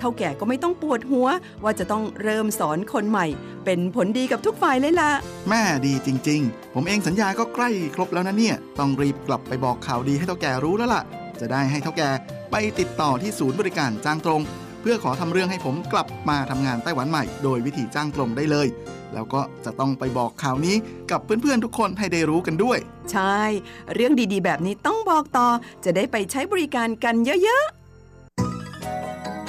เท่าแก่ก็ไม่ต้องปวดหัว ว่าจะต้องเริ่มสอนคนใหม่ เป็นผลดีกับทุกฝ่ายเลยล่ะ แม่ดีจริง ๆ ผมเองสัญญาก็ใกล้ครบแล้วนะเนี่ย ต้องรีบกลับไปบอกข่าวดีให้เท่าแก่รู้แล้วล่ะ จะได้ให้เท่าแก่ไปติดต่อที่ศูนย์บริการจ้างตรง เพื่อขอทำเรื่องให้ผมกลับมาทำงานไต้หวันใหม่ โดยวิธีจ้างตรงได้เลยแล้วก็จะต้องไปบอกข่าวนี้กับเพื่อนๆทุกคนให้ได้รู้กันด้วย ใช่ เรื่องดีๆ แบบนี้ต้องบอกต่อ จะได้ไปใช้บริการกันเยอะๆ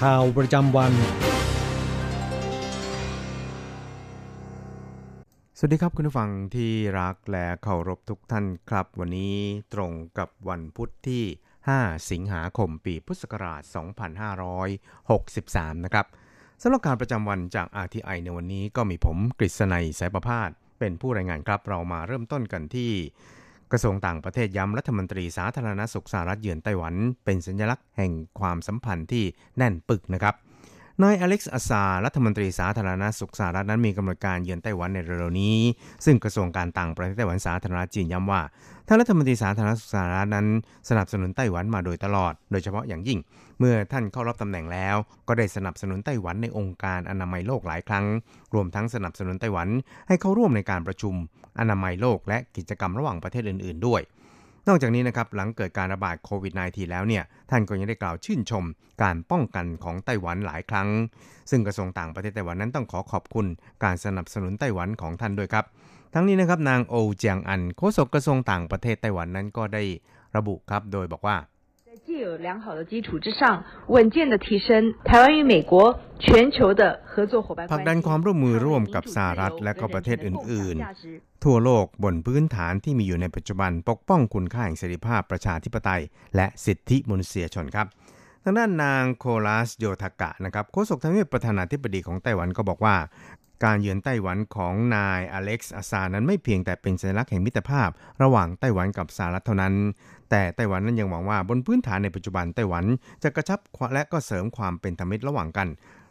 ข่าวประจำวัน สวัสดีครับคุณผู้ฟังที่รักและเคารพทุกท่านครับ วันนี้ตรงกับวันพุทธที่ 5 สิงหาคมปีพุทธศักราช 2563 นะครับสำหรับการประจำวันจาก RTI ในวันนี้ก็มีผมกฤษณัยสายประพาสเป็นผู้รายงานครับเรามาเริ่มต้นกันที่ กระทรวงต่างประเทศย้ำรัฐมนตรีสาธารณสุขสหรัฐเยือนไต้หวัน เป็นสัญลักษณ์แห่งความสัมพันธ์ที่แน่นปึกนะครับนายอเล็กซ์อาซารัฐมนตรีสาธารณสุขสหรัฐนั้นมีกำหนดการเยือนไต้หวันในเร็วนี้ ซึ่งกระทรวงการต่างประเทศไต้หวันสาธารณจีนย้ำว่าท่านรัฐมนตรีสาธารณสุขสหรัฐนั้น สนับสนุนไต้หวันมาโดยตลอด โดยเฉพาะอย่างยิ่ง เมื่อท่านเข้ารับตำแหน่งแล้ว ก็ได้สนับสนุนไต้หวันในองค์การอนามัยโลกหลายครั้ง รวมทั้งสนับสนุนไต้หวันให้เข้าร่วมในการประชุม อนามัยโลกและกิจกรรมระหว่างประเทศอื่น ๆ ด้วย นอกจากนี้นะครับหลังเกิดการระบาดโควิด -19 แล้วเนี่ยท่านก็ยังได้กล่าวชื่นชม การป้องกันของไต้หวันหลายครั้ง ซึ่งกระทรวงต่างประเทศไต้หวันนั้นต้องขอขอบคุณการสนับสนุนไต้หวันของท่านด้วยครับ ทั้งนี้นะครับนางโอเจียงอันโฆษกกระทรวงต่างประเทศไต้หวันนั้นก็ได้ระบุครับ โดยบอกว่า 既有良好的基础之上，稳健的提升台湾与美国全球的合作伙伴 ผลักดันความร่วมมือร่วมกับสหรัฐและก็ประเทศอื่น ๆ ทั่วโลกบนพื้นฐานที่มีอยู่ในปัจจุบันปกป้องคุณค่าแห่งเสรีภาพประชาธิปไตย และสิทธิมนุษยชนครับ ทางด้านนางโคลัสโยทากะนะครับโฆษกทางเนียบประธานาธิบดีของไต้หวันก็บอกว่า การเยือนไต้หวันของนายอเล็กซ์อาซานั้นไม่เพียงแต่เป็นสัญลักษณ์แห่งมิตรภาพ ระหว่างไต้หวันกับสหรัฐเท่านั้น แต่ไต้หวันนั้นยังหวังว่าบนพื้นฐานในปัจจุบันไต้หวันจะกระชับและก็เสริมความเป็นธรรมิตรระหว่างกัน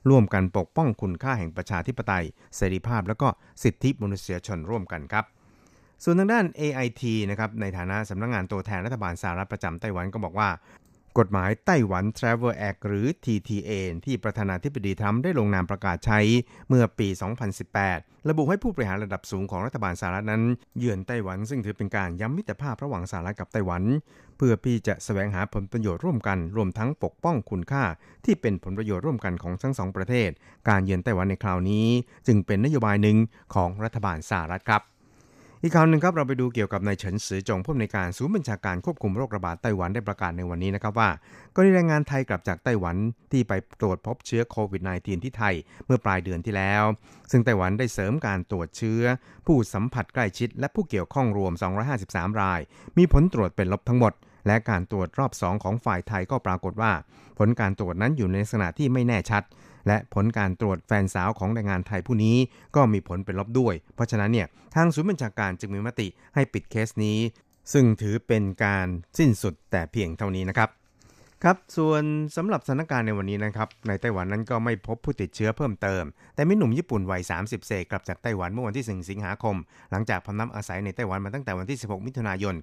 ร่วมกันปกป้องคุณค่าแห่งประชาธิปไตย เสรีภาพและก็สิทธิมนุษยชนร่วมกันครับส่วนทางด้าน AIT นะครับในฐานะสำนักงงานตัวแทนรัฐบาลสหรัฐประจำไต้หวันก็บอกว่า กฎหมายไต้หวัน Travel Act หรือ TTA ที่ประธานาธิบดีทรัมป์ได้ลงนามประกาศใช้เมื่อปี 2018 ระบุให้ผู้บริหารระดับสูงของรัฐบาลสหรัฐนั้น เยือนไต้หวันซึ่งถือเป็นการย้ำมิตรภาพระหว่างสหรัฐกับไต้หวัน เพื่อพี่จะแสวงหาผลประโยชน์ร่วมกัน รวมทั้งปกป้องคุณค่า ที่เป็นผลประโยชน์ร่วมกันของทั้งสองประเทศ การเยือนไต้หวันในคราวนี้ จึงเป็นนโยบายหนึ่งของรัฐบาลสหรัฐครับ อีกข่าวหนึ่งครับเราไปดูเกี่ยวกับนายเฉินซือจงผู้อำนวยการศูนย์บัญชาการควบคุมโรคระบาดไต้หวันได้ประกาศในวันนี้นะครับว่ากรณีแรงงานไทยกลับจากไต้หวันที่ไปตรวจพบเชื้อโควิด -19 ที่ไทยเมื่อปลายเดือนที่แล้ว ซึ่งไต้หวันได้เสริมการตรวจเชื้อ ผู้สัมผัสใกล้ชิด และผู้เกี่ยวข้องรวม 253 ราย มีผลตรวจเป็นลบทั้งหมด และการตรวจรอบ 2 ของฝ่ายไทยก็ปรากฏว่า ผลการตรวจนั้นอยู่ในลักษณะที่ไม่แน่ชัด และผลการตรวจแฟนสาวของแรงงานไทยผู้นี้ก็มีผลเป็นลบด้วย เพราะฉะนั้นเนี่ยทางศูนย์บัญชาการจึงมีมติให้ปิดเคสนี้ ซึ่งถือเป็นการสิ้นสุดแต่เพียงเท่านี้นะครับครับส่วนสำหรับสถานการณ์ในวันนี้นะครับในไต้หวันนั้นก็ไม่พบผู้ติดเชื้อเพิ่มเติม แต่มีหนุ่มญี่ปุ่นวัย 30 เศษกลับจากไต้หวันเมื่อวันที่ 1 สิงหาคม หลังจากพำนักอาศัยในไต้หวันมาตั้งแต่วันที่ 16 มิถุนายน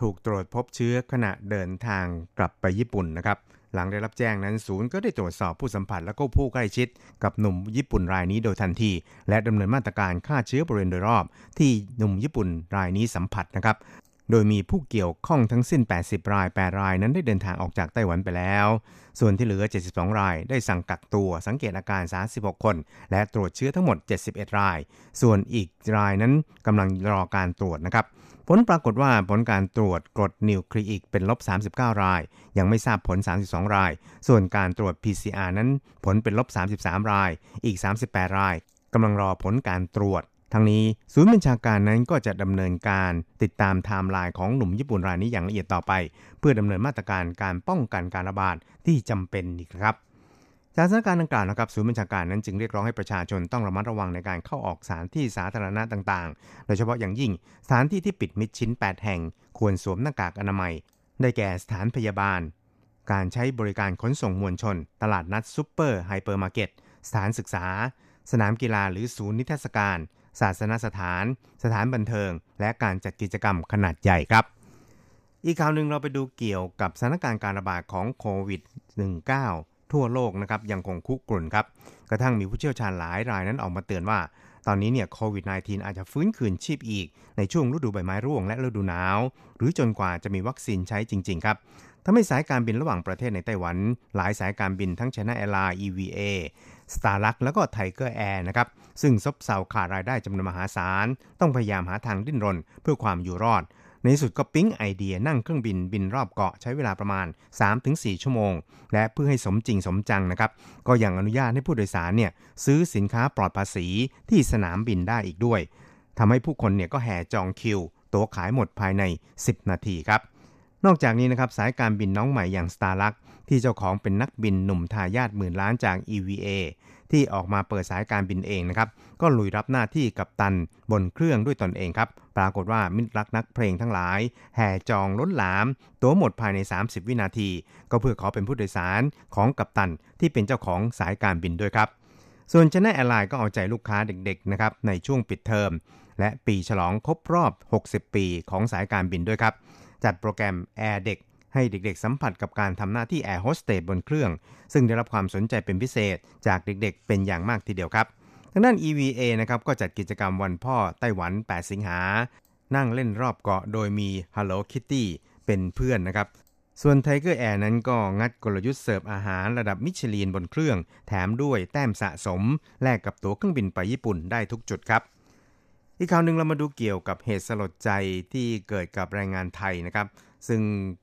ถูกตรวจพบเชื้อขณะเดินทางกลับไปญี่ปุ่นนะครับ หลังได้รับแจ้งนั้นศูนย์ก็ได้ตรวจสอบผู้สัมผัสและก็ผู้ใกล้ชิด กับหนุ่มญี่ปุ่นรายนี้โดยทันที และดำเนินมาตรการฆ่าเชื้อบริเวณโดยรอบ ที่หนุ่มญี่ปุ่นรายนี้สัมผัสนะครับโดยมีผู้เกี่ยวข้องทั้งสิ้น 80 ราย 8 รายนั้นได้เดินทางออกจากไต้หวันไปแล้ว ส่วนที่เหลือ 72 ราย ได้สั่งกักตัวสังเกตอาการ 36 คน และตรวจเชื้อทั้งหมด 71 ราย ส่วนอีกรายนั้นกำลังรอการตรวจนะครับ ผลปรากฏว่าผลการตรวจกรดนิวคลีอิกเป็นลบ 39 ราย ยังไม่ทราบผล 32 ราย ส่วนการตรวจ PCR นั้นผลเป็นลบ 33 ราย อีก 38 รายกำลังรอผลการตรวจทั้งนี้ศูนย์บัญชาการนั้นก็จะดำเนินการติดตามไทม์ไลน์ของหนุ่มญี่ปุ่นรายนี้อย่างละเอียดต่อไป เพื่อดำเนินมาตรการการป้องกันการระบาดที่จำเป็นอีกครับ จากสถานการณ์ดังกล่าวนะครับศูนย์บัญชาการนั้นจึงเรียกร้องให้ประชาชนต้องระมัดระวังในการเข้าออกสถานที่สาธารณะต่างๆ โดยเฉพาะอย่างยิ่งสถานที่ที่ปิดมิดชิด8แห่ง ควรสวมหน้ากากอนามัย ได้แก่สถานพยาบาล การใช้บริการขนส่งมวลชน ตลาดนัดซูเปอร์ไฮเปอร์มาร์เก็ต สถานศึกษา สนามกีฬาหรือศูนย์นิทรรศการ ศาสนสถาน สถานบันเทิง และการจัดกิจกรรมขนาดใหญ่ครับอีกข่าวหนึ่งเราไปดูเกี่ยวกับสถานการณ์การระบาดของโควิด -19 ทั่วโลกนะครับยังคงคุกรุ่นครับ กระทั่งมีผู้เชี่ยวชาญหลายรายนั้นออกมาเตือนว่า ตอนนี้เนี่ยโควิด -19 อาจจะฟื้นคืนชีพอีก ในช่วงฤดูใบไม้ร่วงและฤดูหนาว หรือจนกว่าจะมีวัคซีนใช้จริง ๆ ครับทำให้สายการบินระหว่างประเทศในไต้หวัน หลายสายการบินทั้ง China Airlines EVA Starlux แล้วก็ Tiger Air นะครับ ซึ่งซบเซาขาดรายได้จำนวนมหาศาล ต้องพยายามหาทางดิ้นรนเพื่อความอยู่รอด ในที่สุดก็ปิ๊งไอเดียนั่งเครื่องบินบินรอบเกาะใช้เวลาประมาณ 3-4 ชั่วโมง และเพื่อให้สมจริงสมจังนะครับ ก็ยังอนุญาตให้ผู้โดยสารเนี่ยซื้อสินค้าปลอดภาษีที่สนามบินได้อีกด้วยทำให้ผู้คนเนี่ยก็แห่จองคิว ตั๋วขายหมดภายใน 10 นาทีครับ นอกจากนี้นะครับสายการบินน้องใหม่อย่าง Starlux ที่เจ้าของเป็นนักบินหนุ่มทายาทหมื่นล้านจาก EVA ที่ออกมาเปิดสายการบินเองนะครับก็ลุยรับหน้าที่กับตันบนเครื่องด้วยตนเองครับ ปรากฏว่ามิตรรักนักเพลงทั้งหลาย แห่จองล้นหลาม ตัวหมดภายใน 30 วินาที ก็เพื่อขอเป็นผู้โดยสารของกัปตันที่เป็นเจ้าของสายการบินด้วยครับ ส่วนไชน่าแอร์ไลน์ก็เอาใจลูกค้าเด็กๆนะครับในช่วงปิดเทอม และปีฉลองครบรอบ 60 ปีของสายการบินด้วยครับ จัดโปรแกรมแอร์เด็ก ให้เด็กๆ สัมผัสกับการทำหน้าที่แอร์โฮสเตสบนเครื่อง ซึ่งได้รับความสนใจเป็นพิเศษจากเด็กๆ เป็นอย่างมากทีเดียวครับ ทางด้าน EVA นะครับก็จัดกิจกรรมวันพ่อไต้หวัน 8 สิงหา นั่งเล่นรอบเกาะโดยมี Hello Kitty เป็นเพื่อนนะครับส่วน Tiger Air นั้นก็งัดกลยุทธ์เสิร์ฟอาหารระดับมิชลินบนเครื่อง แถมด้วยแต้มสะสม แลกกับตั๋วเครื่องบินไปญี่ปุ่นได้ทุกจุดครับ อีกข่าวหนึ่งเรามาดูเกี่ยวกับเหตุสลดใจที่เกิดกับแรงงานไทยนะครับ ซึ่ง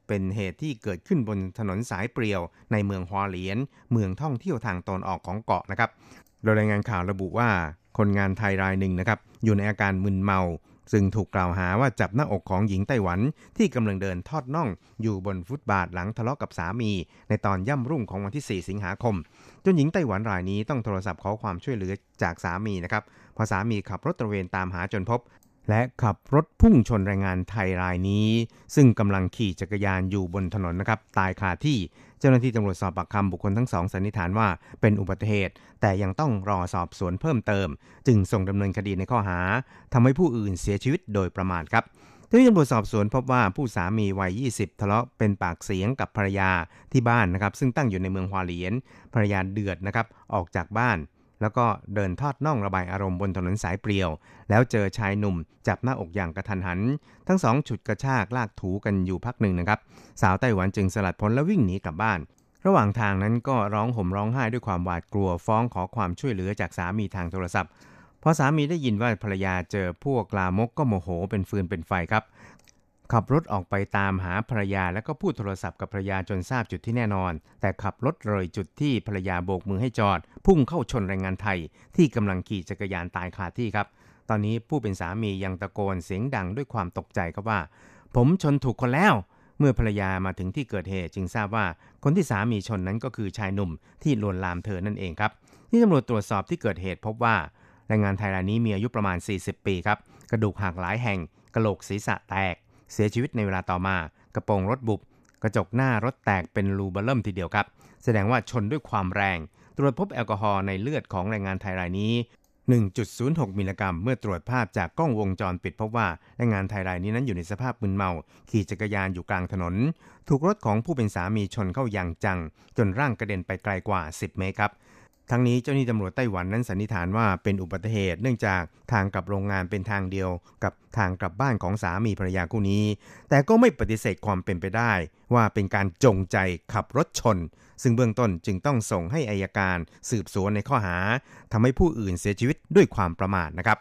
เป็นเหตุที่เกิดขึ้นบนถนนสายเปรียว ในเมืองฮวาเหลียน เมืองท่องเที่ยวทางตอนออกของเกาะนะครับโดยรายงานข่าวระบุว่าคนงานไทยรายหนึ่งนะครับอยู่ในอาการมึนเมา ซึ่งถูกกล่าวหาว่าจับหน้าอกของหญิงไต้หวัน ที่กำลังเดินทอดน่อง อยู่บนฟุตบาทหลังทะเลาะกับสามี ในตอนย่ำรุ่งของวันที่ 4 สิงหาคม จนหญิงไต้หวันรายนี้ต้องโทรศัพท์ขอความช่วยเหลือจากสามีนะครับพอสามีขับรถตระเวนตามหาจนพบ และขับรถพุ่งชนแรงงานไทยรายนี้ ซึ่งกำลังขี่จักรยานอยู่บนถนนนะครับ ตายคาที่เจ้าหน้าที่ตำรวจสอบปากคำบุคคลทั้งสองสันนิษฐานว่าเป็นอุบัติเหตุ แต่ยังต้องรอสอบสวนเพิ่มเติม จึงส่งดำเนินคดีในข้อหาทำให้ผู้อื่นเสียชีวิตโดยประมาทครับเจ้าหน้าที่ตำรวจสอบสวนพบว่าผู้สามีวัย 20 ทะเลาะเป็นปากเสียงกับภรรยาที่บ้านนะครับ ซึ่งตั้งอยู่ในเมืองฮวาเหลียนภรรยาเดือดนะครับออกจากบ้าน แล้วก็เดินทอดน่องระบายอารมณ์บนถนนสายเปลี่ยว แล้วเจอชายหนุ่มจับหน้าอกอย่างกระทันหัน ทั้งสองฉุดกระชากลากถูกันอยู่พักหนึ่งนะครับ สาวไต้หวันจึงสลัดพ้นและวิ่งหนีกลับบ้าน ระหว่างทางนั้นก็ร้องห่มร้องไห้ด้วยความหวาดกลัวฟ้องขอความช่วยเหลือจากสามีทางโทรศัพท์พอสามีได้ยินว่าภรรยาเจอพวกลามกก็โมโหเป็นฟืนเป็นไฟครับ ขับรถออกไปตามหาภรรยาแล้วก็พูดโทรศัพท์กับภรรยาจนทราบจุดที่แน่นอน แต่ขับรถเลยจุดที่ภรรยาโบกมือให้จอด พุ่งเข้าชนแรงงานไทย ที่กำลังขี่จักรยานตายคาที่ครับ ตอนนี้ผู้เป็นสามียังตะโกนเสียงดังด้วยความตกใจครับว่า ผมชนถูกคนแล้ว เมื่อภรรยามาถึงที่เกิดเหตุจึงทราบว่าคนที่สามีชนนั้นก็คือชายหนุ่มที่ลวนลามเธอนั่นเองครับที่ตำรวจตรวจสอบที่เกิดเหตุพบว่าแรงงานไทยรายนี้มีอายุประมาณ 40 ปีครับกระดูกหักหลายแห่งกระโหลกศีรษะแตก เสียชีวิตในเวลาต่อมา กระโปรงรถบุบ กระจกหน้ารถแตกเป็นรูเบลเริ่มทีเดียวครับ แสดงว่าชนด้วยความแรง ตรวจพบแอลกอฮอล์ในเลือดของแรงงานไทยรายนี้ 1.06 มิลลิกรัม เมื่อตรวจภาพจากกล้องวงจรปิดพบว่าแรงงานไทยรายนี้นั้นอยู่ในสภาพมึนเมา ขี่จักรยานอยู่กลางถนน ถูกรถของผู้เป็นสามีชนเข้าอย่างจัง จนร่างกระเด็นไปไกลกว่า 10 เมตรครับ ทั้งนี้เจ้าหน้าที่ตำรวจไต้หวันนั้นสันนิษฐานว่าเป็นอุบัติเหตุ เนื่องจากทางกลับโรงงานเป็นทางเดียว กับทางกลับบ้านของสามีภรรยาคู่นี้ แต่ก็ไม่ปฏิเสธความเป็นไปได้ ว่าเป็นการจงใจขับรถชน ซึ่งเบื้องต้นจึงต้องส่งให้อายการสืบสวนในข้อหาทำให้ผู้อื่นเสียชีวิตด้วยความประมาทนะครับ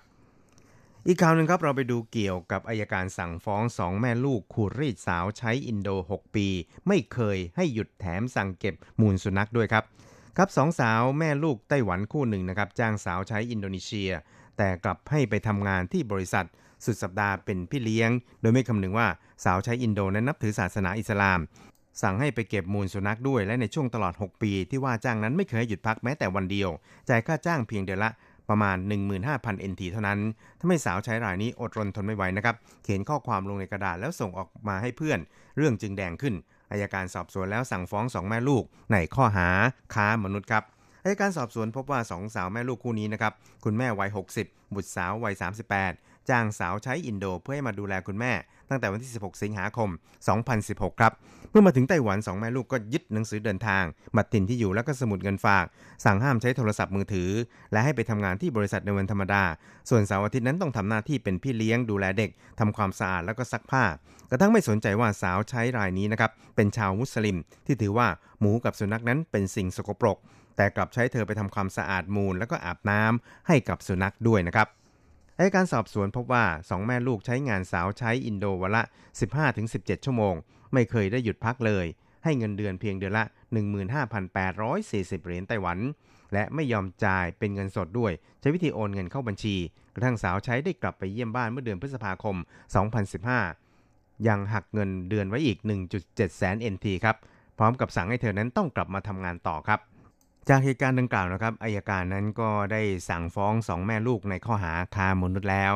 อีกข่าวหนึ่งครับ เราไปดูเกี่ยวกับอายการสั่งฟ้องสองแม่ลูกขูดรีดสาวใช้อินโด 6 ปี ไม่เคยให้หยุดแถมสั่งเก็บมูลสุนัขด้วยครับ ครับสองสาวแม่ลูกไต้หวันคู่หนึ่งนะครับจ้างสาวใช้อินโดนีเซีย แต่กลับให้ไปทำงานที่บริษัท สุดสัปดาห์เป็นพี่เลี้ยง โดยไม่คำนึงว่าสาวใช้อินโดนั้นนับถือศาสนาอิสลาม สั่งให้ไปเก็บมูลสุนัขด้วยและในช่วงตลอด 6 ปี ที่ว่าจ้างนั้นไม่เคยหยุดพักแม้แต่วันเดียวจ่ายค่าจ้างเพียงเดือนละประมาณ 15,000 NT เท่านั้นทำให้สาวใช้รายนี้อดรนทนไม่ไหวนะครับ เขียนข้อความลงในกระดาษแล้วส่งออกมาให้เพื่อน เรื่องจึงแดงขึ้น อายการสอบสวนแล้วสั่งฟ้องสองแม่ลูกในข้อหาค้ามนุษย์ครับอายการสอบสวนพบว่าสองสาวแม่ลูกคู่นี้นะครับคุณแม่วัย 60 บุตรสาววัย 38 จ้างสาวใช้อินโดเพื่อให้มาดูแลคุณแม่ ตั้งแต่วันที่ 16 สิงหาคม 2016 ครับ เมื่อมาถึงไต้หวันสองแม่ลูกก็ยึดหนังสือเดินทาง บัตรถิ่นที่อยู่และก็สมุดเงินฝาก สั่งห้ามใช้โทรศัพท์มือถือ และให้ไปทำงานที่บริษัทในวันธรรมดา ส่วนเสาร์อาทิตย์นั้นต้องทำหน้าที่เป็นพี่เลี้ยงดูแลเด็กทำความสะอาดแล้วก็ซักผ้ากระทั่งไม่สนใจว่าสาวใช้รายนี้นะครับเป็นชาวมุสลิม ที่ถือว่าหมูกับสุนัขนั้นเป็นสิ่งสกปรกแต่กลับใช้เธอไปทำความสะอาดมูล แล้วก็อาบน้ำให้กับสุนัขด้วยนะครับ อายการสอบสวนพบว่า 2 แม่ลูกใช้งานสาวใช้อินโดวันละ 15-17 ชั่วโมง ไม่เคยได้หยุดพักเลย ให้เงินเดือนเพียงเดือนละ 15,840 เหรียญไต้หวัน และไม่ยอมจ่ายเป็นเงินสดด้วย ใช้วิธีโอนเงินเข้าบัญชี กระทั่งสาวใช้ได้กลับไปเยี่ยมบ้านเมื่อเดือนพฤษภาคม 2015 ยังหักเงินเดือนไว้อีก 1.7 แสน NT ครับ พร้อมกับสั่งให้เธอนั้นต้องกลับมาทำงานต่อครับ จากเหตุการณ์ดังกล่าวนะครับอายการนั้นก็ได้สั่งฟ้องสองแม่ลูกในข้อหาค้ามนุษย์แล้ว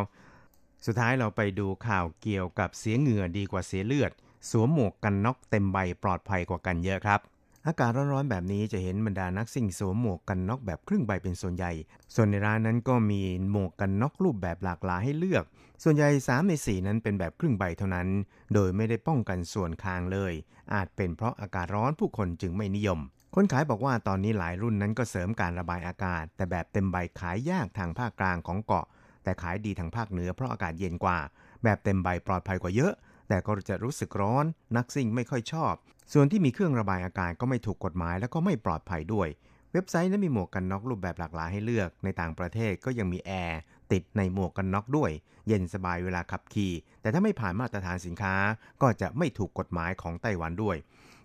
สุดท้ายเราไปดูข่าวเกี่ยวกับเสียเหงื่อดีกว่าเสียเลือด สวมหมวกกันน็อกเต็มใบปลอดภัยกว่ากันเยอะครับอากาศร้อนๆแบบนี้จะเห็นบรรดานักสิ่งสวมหมวกกันน็อกแบบครึ่งใบเป็นส่วนใหญ่ ส่วนในร้านนั้นก็มีหมวกกันน็อกรูปแบบหลากหลายให้เลือก ส่วนใหญ่ 3 ใน 4 นั้นเป็นแบบครึ่งใบเท่านั้น โดยไม่ได้ป้องกันส่วนคางเลย อาจเป็นเพราะอากาศร้อนผู้คนจึงไม่นิยม คนขายบอกว่าตอนนี้หลายรุ่นนั้นก็เสริมการระบายอากาศ แต่แบบเต็มใบขายยากทางภาคกลางของเกาะ แต่ขายดีทางภาคเหนือเพราะอากาศเย็นกว่า แบบเต็มใบปลอดภัยกว่าเยอะ แต่ก็จะรู้สึกร้อน นักซิ่งไม่ค่อยชอบ ส่วนที่มีเครื่องระบายอากาศก็ไม่ถูกกฎหมายและก็ไม่ปลอดภัยด้วย เว็บไซต์นั้นมีหมวกกันน็อกรูปแบบหลากหลายให้เลือก ในต่างประเทศก็ยังมีแอร์ติดในหมวกกันน็อกด้วย เย็นสบายเวลาขับขี่ แต่ถ้าไม่ผ่านมาตรฐานสินค้าก็จะไม่ถูกกฎหมายของไต้หวันด้วย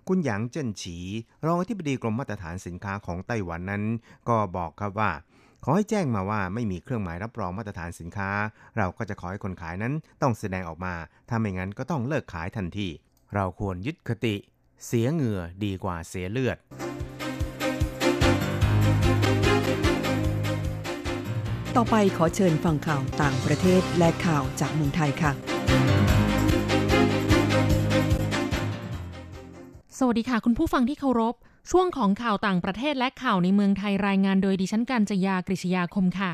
คุณหยางเจิ้นฉีรองอธิบดีกรมมาตรฐานสินค้าของไต้หวันนั้น ก็บอกครับว่า ขอให้แจ้งมาว่าไม่มีเครื่องหมายรับรองมาตรฐานสินค้า เราก็จะขอให้คนขายนั้นต้องแสดงออกมา ถ้าไม่งั้นก็ต้องเลิกขายทันที เราควรยึดคติ เสียเหงื่อดีกว่าเสียเลือดต่อไปขอเชิญฟังข่าวต่างประเทศและข่าวจากเมืองไทยค่ะ สวัสดีค่ะ คุณผู้ฟังที่เคารพ ช่วงของข่าวต่างประเทศและข่าวในเมืองไทยรายงานโดยดิฉันกัญจยากริชยาคมค่ะ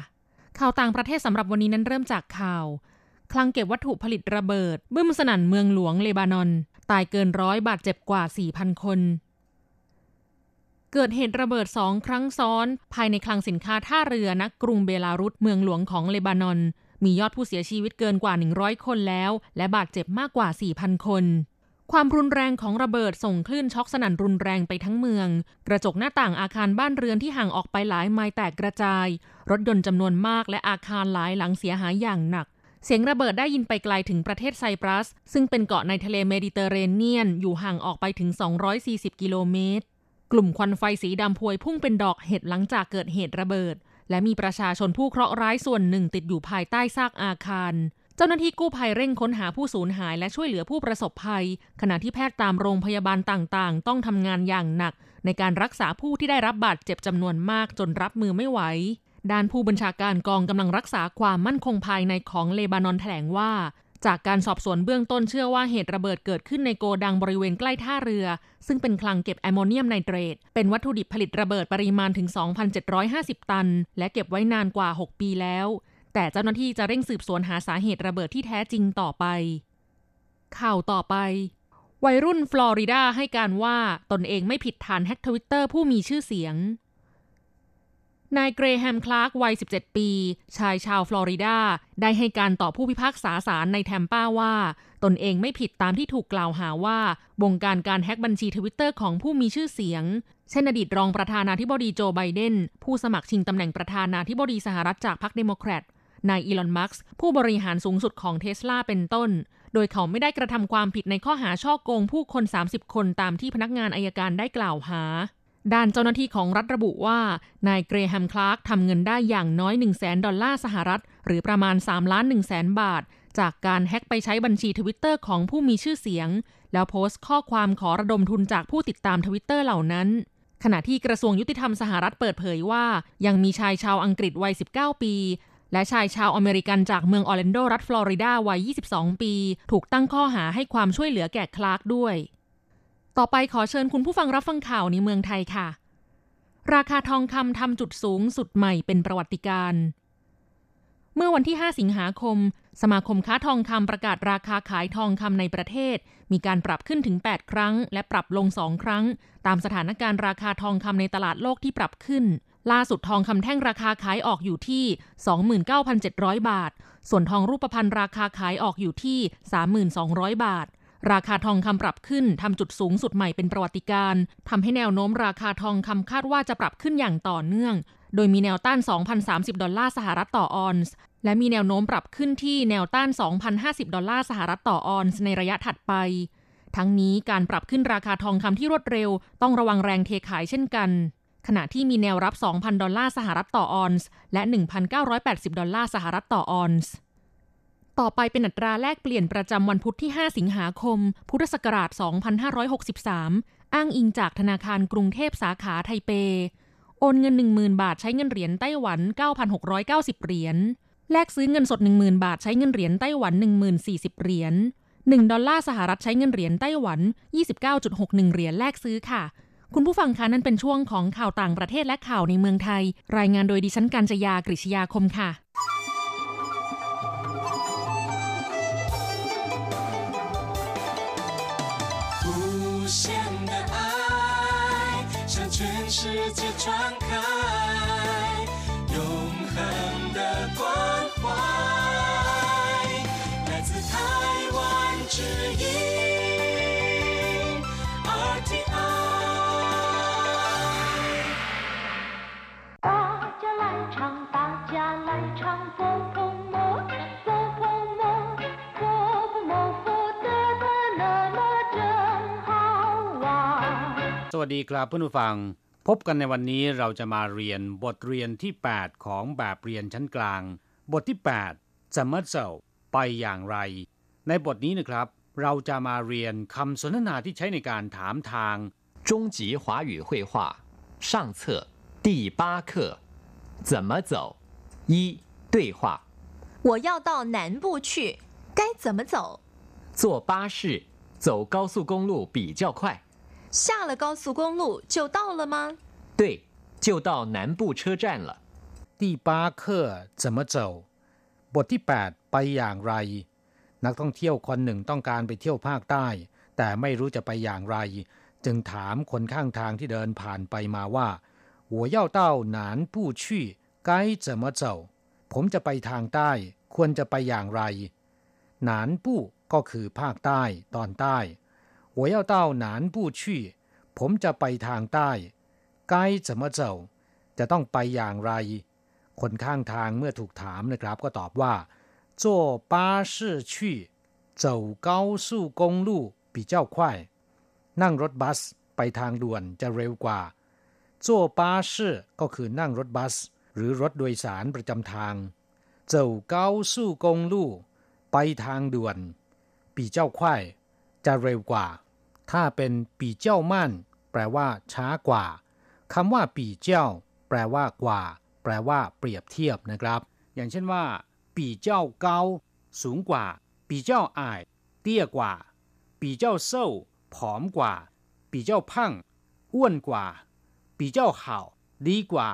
ข่าวต่างประเทศสำหรับวันนี้นั้นเริ่มจากข่าว คลังเก็บวัตถุผลิตระเบิด บึ้มสนั่นเมืองหลวงเลบานอน ตายเกินร้อยบาดเจ็บกว่า 4,000 คน เกิดเหตุระเบิดสองครั้งซ้อน ภายในคลังสินค้าท่าเรือนักกรุงเบลารุสเมืองหลวงของเลบานอน มียอดผู้เสียชีวิตเกินกว่า 100 คนแล้ว และบาดเจ็บมากกว่า 4,000 คน ความรุนแรงของระเบิดส่งคลื่นช็อกสนั่นรุนแรงไปทั้งเมือง กระจกหน้าต่างอาคารบ้านเรือนที่ห่างออกไปหลายไมล์แตกกระจาย รถยนต์จำนวนมากและอาคารหลายหลังเสียหายอย่างหนัก เสียงระเบิดได้ยินไปไกลถึงประเทศไซปรัส ซึ่งเป็นเกาะในทะเลเมดิเตอร์เรเนียน อยู่ห่างออกไปถึง 240 กิโลเมตร กลุ่มควันไฟสีดำพวยพุ่งเป็นดอกเห็ดหลังจากเกิดเหตุระเบิด และมีประชาชนผู้เคราะห์ร้ายส่วนหนึ่งติดอยู่ภายใต้ซากอาคาร เจ้าหน้าที่กู้ภัยเร่งค้นหาผู้สูญหายและช่วยเหลือผู้ประสบภัย ขณะที่แพทย์ตามโรงพยาบาลต่างๆ ต้องทำงานอย่างหนัก ในการรักษาผู้ที่ได้รับบาดเจ็บจำนวนมากจนรับมือไม่ไหวด้านผู้บัญชาการกองกำลังรักษาความมั่นคงภายในของเลบานอนแถลงว่า จากการสอบสวนเบื้องต้นเชื่อว่าเหตุระเบิดเกิดขึ้นในโกดังบริเวณใกล้ท่าเรือ ซึ่งเป็นคลังเก็บแอมโมเนียมไนเตรต เป็นวัตถุดิบผลิตระเบิดปริมาณถึง 2,750 ตัน และเก็บไว้นานกว่า 6 ปีแล้ว แต่เจ้าหน้าที่จะเร่งสืบสวนหาสาเหตุระเบิดที่แท้จริงต่อไป ข่าวต่อไป วัยรุ่นฟลอริดาให้การว่าตนเองไม่ผิดฐานแฮกทวิตเตอร์ผู้มีชื่อเสียง นายเกรแฮมคลาร์กวัย 17 ปี ชายชาวฟลอริดา ได้ให้การต่อผู้พิพากษาศาลในแทมปาว่า ตนเองไม่ผิดตามที่ถูกกล่าวหาว่า บงการการแฮ็กบัญชีทวิตเตอร์ของผู้มีชื่อเสียงเช่นอดีตรองประธานาธิบดีโจไบเดนผู้สมัครชิงตำแหน่งประธานาธิบดีสหรัฐจากพรรคเดโมแครต นายอีลอนมัสก์ผู้บริหารสูงสุดของเทสลาเป็นต้น โดยเขาไม่ได้กระทำความผิดในข้อหาช่อโกงผู้คน 30 คนตามที่พนักงานอัยการได้กล่าวหา ด้านเจ้าหน้าที่ของรัฐระบุว่า นายเกรแฮมคลาร์กทำเงินได้อย่างน้อย 1 0 0 0 0ดอลลาร์สหรัฐ หรือประมาณ3ล้าน1แสนบาท จากการแฮ็กไปใช้บัญชีทวิตเตอร์ของผู้มีชื่อเสียง แล้วโพสต์ข้อความขอระดมทุนจากผู้ติดตามทวิตเตอร์เหล่านั้นขณะที่กระทรวงยุติธรรมสหรัฐเปิดเผยว่า ยังมีชายชาวอังกฤษวัย 19 ปี และชายชาวอเมริกันจากเมืองออร์แลนโดรัฐฟลอริดาวัย 22 ปี ถูกตั้งข้อหาให้ความช่วยเหลือแก่คลาร์กด้วย ต่อไปขอเชิญคุณผู้ฟังรับฟังข่าวในเมืองไทยค่ะ ราคาทองคำทำจุดสูงสุดใหม่เป็นประวัติการณ์เมื่อวันที่ 5 สิงหาคม สมาคมค้าทองคำประกาศราคาขายทองคำในประเทศ มีการปรับขึ้นถึง 8 ครั้ง และปรับลง 2 ครั้ง ตามสถานการณ์ราคาทองคำในตลาดโลกที่ปรับขึ้น ล่าสุดทองคำแท่งราคาขายออกอยู่ที่ 29,700 บาท ส่วนทองรูปพรรณราคาขายออกอยู่ที่ 3,200 บาท ราคาทองคำปรับขึ้นทำจุดสูงสุดใหม่เป็นประวัติการณ์ทำให้แนวโน้มราคาทองคำคาดว่าจะปรับขึ้นอย่างต่อเนื่อง โดยมีแนวต้าน 2,030 ดอลลาร์สหรัฐต่อออนซ์และมีแนวโน้มปรับขึ้นที่แนวต้าน 2,050 ดอลลาร์สหรัฐต่อออนซ์ในระยะถัดไปทั้งนี้การปรับขึ้นราคาทองคำที่รวดเร็ว ต้องระวังแรงเทขายเช่นกัน ขณะที่มีแนวรับ 2,000 ดอลลาร์สหรัฐต่อออนซ์และ 1,980 ดอลลาร์สหรัฐต่อออนซ์ต่อไปเป็นอัตราแลกเปลี่ยนประจำวันพุธที่ 5 สิงหาคม พุทธศักราช 2563 อ้างอิงจากธนาคารกรุงเทพสาขาไทเป โอนเงิน 10,000 บาทใช้เงินเหรียญไต้หวัน 9,690 เหรียญ แลกซื้อเงินสด 10,000 บาทใช้เงินเหรียญไต้หวัน 10,040 เหรียญ 1 ดอลลาร์สหรัฐใช้เงินเหรียญไต้หวัน 29.61 เหรียญแลกซื้อค่ะ คุณผู้ฟังคะนั่นเป็นช่วงของข่าวต่างประเทศและข่าวในเมืองไทย รายงานโดยดิฉันกัญจยากริชยาคมค่ะ สวัสดีครับเพื่อนผู้ฟังพบกันในวันนี้เราจะมาเรียนบทเรียนที่ 8 ของแบบเรียนชั้นกลาง บทที่8จะมาเจ้าไปอย่างไร ในบทนี้นะครับ เราจะมาเรียนคำสนทนาที่ใช้ในการถามทาง中级华语绘画上册第八课怎么走一对话我要到南部去该怎么走坐巴士走高速公路比较快 下了高速公路就到了吗？对，就到南部车站了。第八课怎么走บทที่8ไปอย่างไร นักท่องเที่ยวคนหนึ่งต้องการไปเที่ยวภาคใต้ แต่ไม่รู้จะไปอย่างไร จึงถามคนข้างทางที่เดินผ่านไปมาว่า我要到南部去该怎么走ผมจะไปทางใต้ ควรจะไปอย่างไรหนานปู้ก็คือภาคใต้ ตอนใต้ 我要到南部去ผมจะไปทางใต้该怎么走จะต้องไปอย่างไร คนข้างทางเมื่อถูกถามนะครับ ก็ตอบว่า坐巴士去走高速公路比较快นั่งรถบัสไปทางด่วนจะเร็วกว่า坐巴士ก็คือนั่งรถบัส หรือรถโดยสารประจำทาง走高速公路ไปทางด่วน比较快จะเร็วกว่า ถ้าเป็นปีเจ้ามั่น แปลว่า ช้ากว่าคำว่า ปีเจ้า แปลว่า กว่า แปลว่า เปรียบเทียบนะครับ อย่างเช่นว่า ปีเจ้าเกาสูงกว่า ปีเจ้าอาย เตี้ยกว่า ปีเจ้าเศร้าผอมกว่า ปีเจ้าพังอ้วนกว่า ปีเจ้าเห่าดีกว่า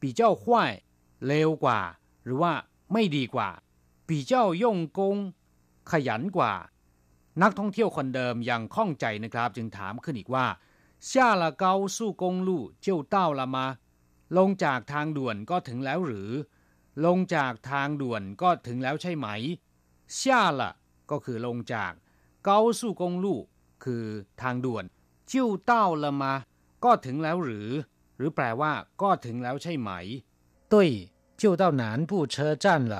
ปีเจ้าห้วยเลวกว่า หรือว่า ไม่ดีกว่า ปีเจ้าย่งกง ขยันกว่า นักท่องเที่ยวคนเดิมยังข้องใจนะครับ จึงถามขึ้นอีกว่า下了高速公路就到了吗ลงจากทางด่วนก็ถึงแล้วหรือ ลงจากทางด่วนก็ถึงแล้วใช่ไหม下了ก็คือลงจาก高速公路คือทางด่วน就到了吗ก็ถึงแล้วหรือ หรือแปลว่า ก็ถึงแล้วใช่ไหม对就到南部车站了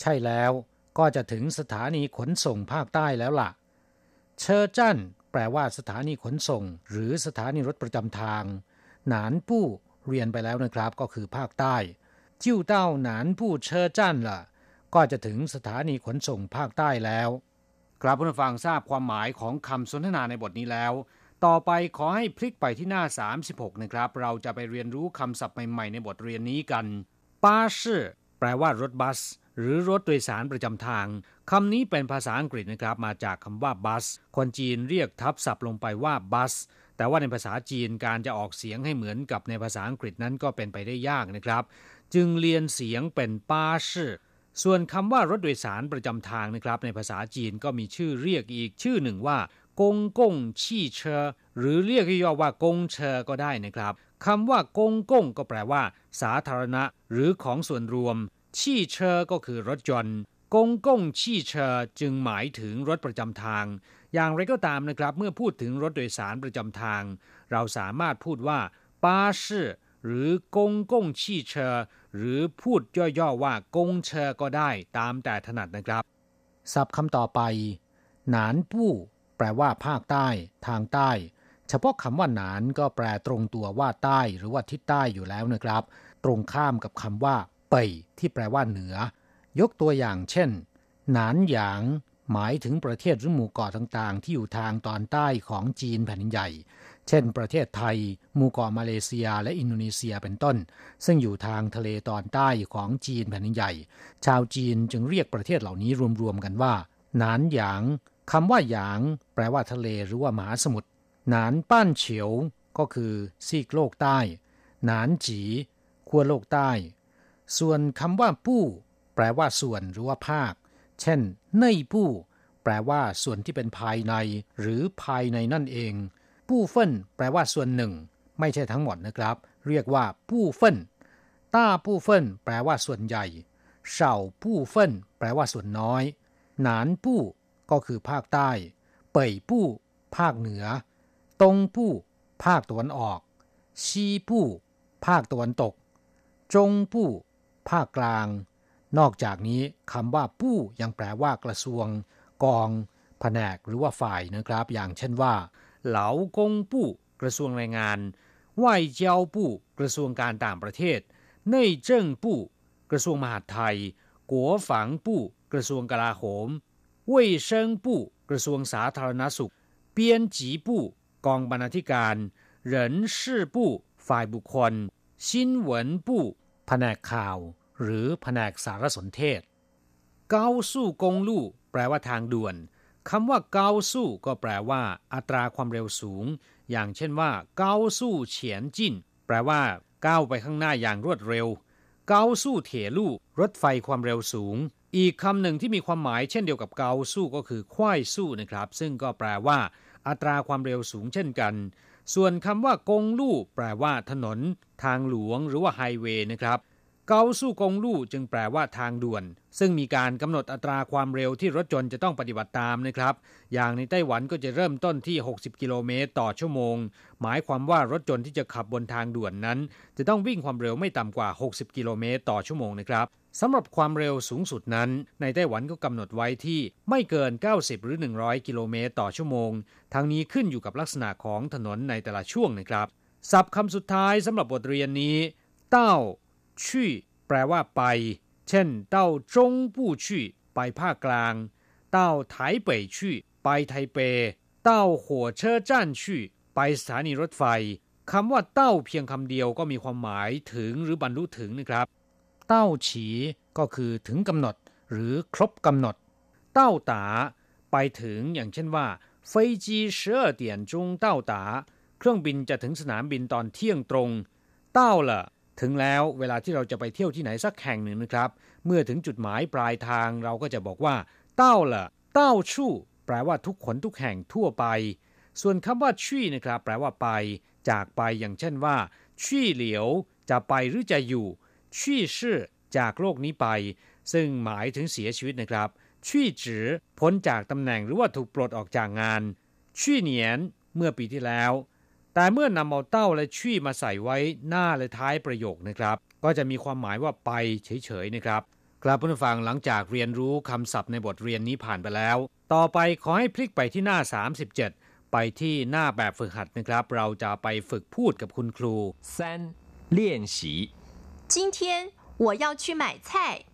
ใช่แล้วก็จะถึงสถานีขนส่งภาคใต้แล้วล่ะ เชอจั่นแปลว่าสถานีขนส่ง หรือสถานีรถประจำทาง หนานปู้เรียนไปแล้วนะครับก็คือภาคใต้จิ้วเต้าหนานปู้เชอจั่นล่ะ ก็จะถึงสถานีขนส่งภาคใต้แล้วครับผู้ฟังทราบความหมายของคำสนทนาในบทนี้แล้ว ต่อไปขอให้พลิกไปที่หน้า 36 นะครับ เราจะไปเรียนรู้คำศัพท์ใหม่ๆในบทเรียนนี้กันป้าชื่อแปลว่ารถบัส หรือรถโดยสารประจำทางคำนี้เป็นภาษาอังกฤษนะครับมาจากคำว่าบัสคนจีนเรียกทับศัพท์ลงไปว่าบัสแต่ว่าในภาษาจีนการจะออกเสียงให้เหมือนกับในภาษาอังกฤษนั้นก็เป็นไปได้ยากนะครับ จึงเรียนเสียงเป็นป้าชื่อส่วนคำว่ารถโดยสารประจำทางนะครับ ในภาษาจีนก็มีชื่อเรียกอีกชื่อหนึ่งว่ากงกงชี่เชอหรือเรียกย่อว่ากงเชอก็ได้นะครับคำว่ากงกงก็แปลว่า สาธารณะ หรือของส่วนรวม ชี่เชอก็คือรถยนต์กงกงชี่เชอจึงหมายถึงรถประจำทาง อย่างไรก็ตามนะครับ เมื่อพูดถึงรถโดยสารประจำทาง เราสามารถพูดว่าป้าชื่อหรือกงกงชี่เชอหรือพูดย่อๆว่ากงเชอก็ได้ตามแต่ถนัดนะครับศัพท์คำต่อไป หนานปู้ แปลว่าภาคใต้ ทางใต้ เฉพาะคำว่าหนานก็แปลตรงตัวว่าใต้ หรือว่าทิศใต้อยู่แล้วนะครับ ตรงข้ามกับคำว่า เป่ยที่แปลว่าเหนือ ยกตัวอย่างเช่น หนานหยาง หมายถึงประเทศหรือหมู่เกาะต่างๆ ที่อยู่ทางตอนใต้ของจีนแผ่นใหญ่ เช่น ประเทศไทย หมู่เกาะมาเลเซียและอินโดนีเซียเป็นต้น ซึ่งอยู่ทางทะเลตอนใต้ของจีนแผ่นใหญ่ ชาวจีนจึงเรียกประเทศเหล่านี้รวมๆกันว่า หนานหยางคำว่าหยาง แปลว่าทะเลหรือว่ามหาสมุทรหนานป้านเฉียวก็คือซีกโลกใต้ หนานจีขั้วโลกใต้ ส่วนคำว่าปู้ แปลว่าส่วนหรือว่าภาค เช่นเน่ยปู้ แปลว่าส่วนที่เป็นภายใน หรือภายในนั่นเองปู้เฟินแปลว่าส่วนหนึ่ง ไม่ใช่ทั้งหมดนะครับ เรียกว่าปู้เฟินต้าปู้เฟินแปลว่าส่วนใหญ่เฉาปู้เฟินแปลว่าส่วนน้อย หนานปู้ก็คือภาคใต้ เป่ยปู้ ภาคเหนือ ตงปู้ ภาคตะวันออกซีปู้ ภาคตะวันตก จงปู้ ภาคกลาง นอกจากนี้คำว่าปู้ยังแปลว่ากระทรวง กอง แผนกหรือว่าฝ่ายนะครับ อย่างเช่นว่า เหลากงปู้กระทรวงแรงงานว่ายเจ้าปู้กระทรวงการต่างประเทศเน่ยเจิ้งปู้กระทรวงมหาดไทย กัวฝังปู้กระทรวงกลาโหมเว่ยเซิงปู้กระทรวงสาธารณสุข เปียนจีปู้กองบรรณาธิการ เหรินชื่อปู้ฝ่ายบุคคล ชินเหวินปู้ แผนกข่าว หรือแผนกสารสนเทศ เกาสู้กงลู่แปลว่าทางด่วนคำว่าเกาสู้ก็แปลว่า อัตราความเร็วสูง อย่างเช่นว่า เกาสู้เฉียนจินแปลว่าก้าวไปข้างหน้าอย่างรวดเร็ว เกาสู้เถลู่รถไฟความเร็วสูง อีกคำหนึ่งที่มีความหมายเช่นเดียวกับเกาสู้ก็คือควายสู้นะครับ ซึ่งก็แปลว่า อัตราความเร็วสูงเช่นกัน ส่วนคำว่ากงลู่แปลว่าถนน ทางหลวงหรือว่าไฮเวย์นะครับ เกาสู้กงลู่จึงแปลว่าทางด่วน ซึ่งมีการกำหนดอัตราความเร็วที่รถยนต์จะต้องปฏิบัติตามนะครับ อย่างในไต้หวันก็จะเริ่มต้นที่ 60 กิโลเมตรต่อชั่วโมง หมายความว่ารถยนต์ที่จะขับบนทางด่วนนั้น จะต้องวิ่งความเร็วไม่ต่ำกว่า 60 กิโลเมตรต่อชั่วโมงนะครับ สำหรับความเร็วสูงสุดนั้น ในไต้หวันก็กำหนดไว้ที่ไม่เกิน 90 หรือ 100 กิโลเมตรต่อชั่วโมง ทั้งนี้ขึ้นอยู่กับลักษณะของถนนในแต่ละช่วงนะครับศัพท์คำสุดท้ายสำหรับบทเรียนนี้ เต้าชี่แปลว่าไป เช่น เต้าจงปู้ชี่ไปภาคกลาง เต้าไถเป่ยชี่ไปไทเป เต้าหัวเชอจ้านชี่ไปสถานีรถไฟคำว่าเต้าเพียงคำเดียวก็มีความหมายถึงหรือบรรลุถึงนะครับ เต้าฉีก็คือถึงกำหนดหรือครบกำหนด เต้าตาไปถึงอย่างเช่นว่าไฟจีเชื่อเตียนจุงเต้าตา เครื่องบินจะถึงสนามบินตอนเที่ยงตรง เต้าละถึงแล้วเวลาที่เราจะไปเที่ยวที่ไหนสักแห่งหนึ่งนะครับ เมื่อถึงจุดหมายปลายทางเราก็จะบอกว่า เต้าละเต้าชู่ แปลว่าทุกคนทุกแห่งทั่วไป ส่วนคำว่าชี่นะครับ แปลว่าไป จากไปอย่างเช่นว่าชี่เหลียวจะไปหรือจะอยู่ ชี่ชื่อจากโลกนี้ไป ซึ่งหมายถึงเสียชีวิตนะครับชี่จือพ้นจากตำแหน่งหรือว่าถูกปลดออกจากงานชี่เหนียนเมื่อปีที่แล้ว แต่เมื่อนำเอาเต้าและชี่มาใส่ไว้หน้าและท้ายประโยคนะครับ ก็จะมีความหมายว่าไปเฉยๆนะครับครับผู้ฟังหลังจากเรียนรู้คำศัพท์ในบทเรียนนี้ผ่านไปแล้ว ต่อไปขอให้พลิกไปที่หน้า 37 ไปที่หน้าแบบฝึกหัดนะครับ เราจะไปฝึกพูดกับคุณครู三练习 今天我要去买菜。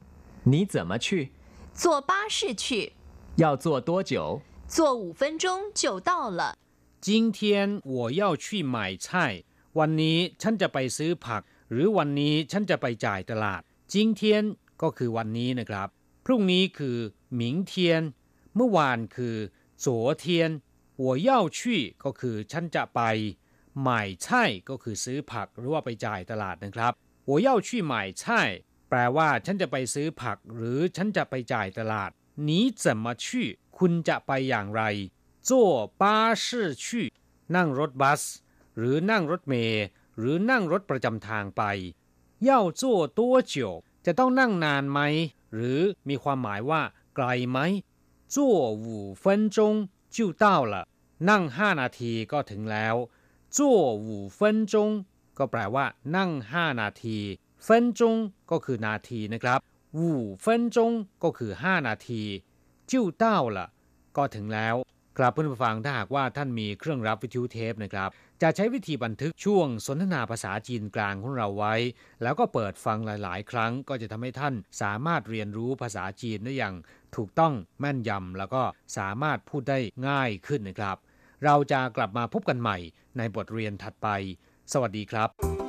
你怎么去？坐巴士去。要坐多久？坐五分钟就到了。今天我要去买菜。วันนี้ฉันจะไปซื้อผัก หรือวันนี้ฉันจะไปจ่ายตลาด今天ก็คือวันนี้นะครับ พรุ่งนี้คือ明天เมื่อวานคือ昨天我要去ก็คือฉันจะไปหม่ใช่ก็คือซื้อผักหรือว่าไปจ่ายตลาดนะครับ 我要去买菜แปลว่าฉันจะไปซื้อผัก หรือฉันจะไปจ่ายตลาด你怎么去คุณจะไปอย่างไร坐巴士去นั่งรถบัส หรือนั่งรถเมล์หรือนั่งรถประจำทางไป要坐多久จะต้องนั่งนานไหม หรือมีความหมายว่า ไกลไหม坐五分钟就到了นั่งห้านาทีก็ถึงแล้ว坐五分钟 ก็แปลว่า นั่ง 5 นาทีเฟินจงก็คือนาทีนะครับวูเฟินจงก็คือ 5 นาที จิ้วเต้าละก็ถึงแล้วครับเพื่อนผู้ฟังถ้าหากว่าท่านมีเครื่องรับวิทยุเทปนะครับ จะใช้วิธีบันทึกช่วงสนทนาภาษาจีนกลางของเราไว้ แล้วก็เปิดฟังหลาย ๆ ครั้ง ก็จะทำให้ท่านสามารถเรียนรู้ภาษาจีนได้อย่าง ถูกต้องแม่นยำแล้วก็สามารถพูดได้ง่ายขึ้นนะครับ เราจะกลับมาพบกันใหม่ในบทเรียนถัดไป สวัสดีครับ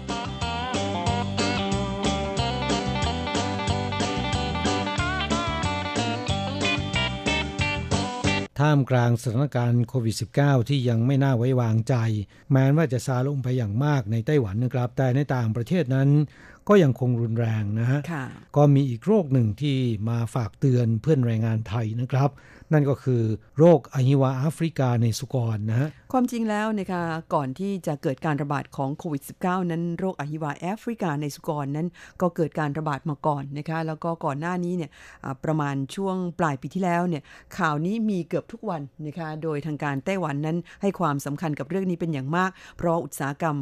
ท่ามกลางสถานการณ์โควิด -19 ที่ยังไม่น่าไว้วางใจ แม้ว่าจะซาลงไปอย่างมากในไต้หวันนะครับ แต่ในต่างประเทศนั้น ก็ยังคงรุนแรงนะฮะ ก็มีอีกโรคหนึ่งที่มาฝากเตือนเพื่อนแรงงานไทยนะครับ นั่นก็คือโรคอหิวาแอฟริกาในสุกรนะฮะความจริงแล้วนะคะก่อนที่จะเกิดการระบาดของโควิด -19 นั้นโรคอหิวาแอฟริกาในสุกรนั้น ก็เกิดการระบาดมาก่อนนะคะแล้วก็ก่อนหน้านี้เนี่ยประมาณช่วงปลายปีที่แล้วเนี่ยข่าวนี้มีเกือบทุกวันนะคะโดยทางการไต้หวันนั้นให้ความสำคัญกับเรื่องนี้เป็นอย่างมาก เพราะอุตสาหกรรม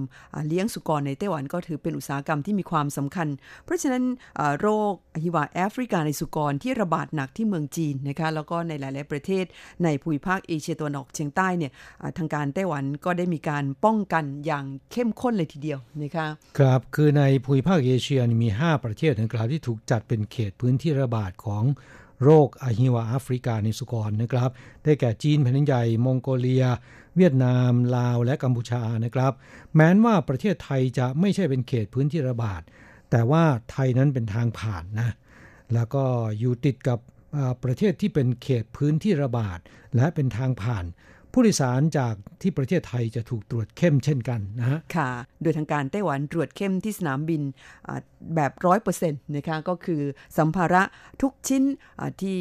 เลี้ยงสุกรในไต้หวันก็ถือเป็นอุตสาหกรรมที่มีความสำคัญ เพราะฉะนั้นโรคอหิวาแอฟริกาในสุกรที่ระบาดหนักที่เมืองจีนนะคะแล้วก็ในหลายๆประเทศในภูมิภาคเอเชียตะวันออกเฉียงใต้เนี่ยทางการไต้หวันก็ได้มีการป้องกันอย่างเข้มข้นเลยทีเดียวนะคะครับคือในภูมิภาคเอเชียมี 5 ประเทศนะครับที่ถูกจัดเป็นเขตพื้นที่ระบาดของโรคอะฮิวาแอฟริกาในสุกรนะครับ ได้แก่จีนแผ่นใหญ่มองโกเลีย เวียดนาม ลาว และกัมพูชานะครับ แม้นว่าประเทศไทยจะไม่ใช่เป็นเขตพื้นที่ระบาด แต่ว่าไทยนั้นเป็นทางผ่านนะ แล้วก็อยู่ติดกับ ประเทศที่เป็นเขตพื้นที่ระบาด และเป็นทางผ่าน ผู้โดยสารจากที่ประเทศไทยจะถูกตรวจเข้มเช่นกันนะฮะค่ะ โดยทางการไต้หวันตรวจเข้มที่สนามบินแบบร้อยเปอร์เซ็นต์นะคะก็คือสัมภาระทุกชิ้นที่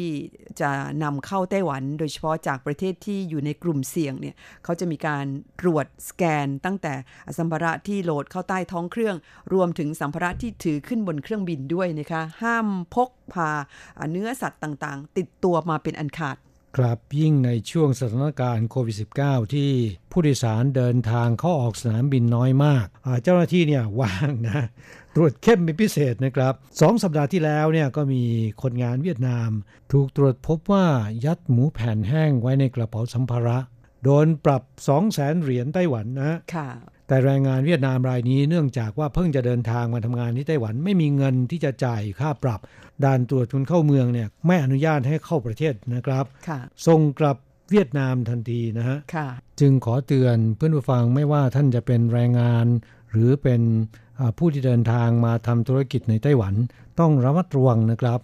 จะนำเข้าไต้หวัน โดยเฉพาะจากประเทศที่อยู่ในกลุ่มเสี่ยงเนี่ยเขาจะมีการตรวจสแกน ตั้งแต่สัมภาระที่โหลดเข้าใต้ท้องเครื่อง รวมถึงสัมภาระที่ถือขึ้นบนเครื่องบินด้วยนะคะห้ามพกพาเนื้อสัตว์ต่างๆ ติดตัวมาเป็นอันขาด ครับยิ่งในช่วงสถานการณ์โควิด -19 ที่ผู้โดยสารเดินทางเข้าออกสนามบินน้อยมาก เจ้าหน้าที่เนี่ยว่างนะตรวจเข้มเป็นพิเศษนะครับสองสัปดาห์ที่แล้วเนี่ยก็มีคนงานเวียดนาม ถูกตรวจพบว่ายัดหมูแผ่นแห้งไว้ในกระเป๋าสัมภาระ โดนปรับ 2 0 0แสนเหรียญไต้หวันนะค่ะ แต่แรงงานเวียดนามรายนี้เนื่องจากว่าเพิ่งจะเดินทางมาทำงานที่ไต้หวันไม่มีเงินที่จะจ่ายค่าปรับ ด่านตรวจคนเข้าเมืองเนี่ยไม่อนุญาตให้เข้าประเทศนะครับส่งกลับเวียดนามทันทีนะฮะจึงขอเตือนเพื่อนผู้ฟังไม่ว่าท่านจะเป็นแรงงาน หรือเป็นผู้ที่เดินทางมาทำธุรกิจในไต้หวัน ต้องระมัดระวังนะครับ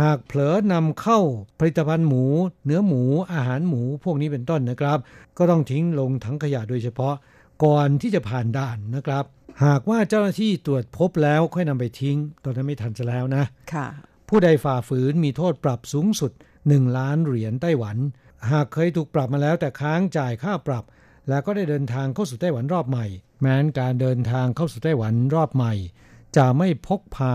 หากเผลอนำเข้าผลิตภัณฑ์หมู เนื้อหมูอาหารหมูพวกนี้เป็นต้นนะครับ ก็ต้องทิ้งลงถังขยะโดยเฉพาะ ก่อนที่จะผ่านด่านนะครับ หากว่าเจ้าหน้าที่ตรวจพบแล้วค่อยนำไปทิ้ง ตอนนั้นไม่ทันจะแล้วนะค่ะ ผู้ใดฝ่าฝืนมีโทษปรับสูงสุด 1 ล้านเหรียญไต้หวัน หากเคยถูกปรับมาแล้วแต่ค้างจ่ายค่าปรับ แล้วก็ได้เดินทางเข้าสู่ไต้หวันรอบใหม่ แม้นการเดินทางเข้าสู่ไต้หวันรอบใหม่ จะไม่พกพา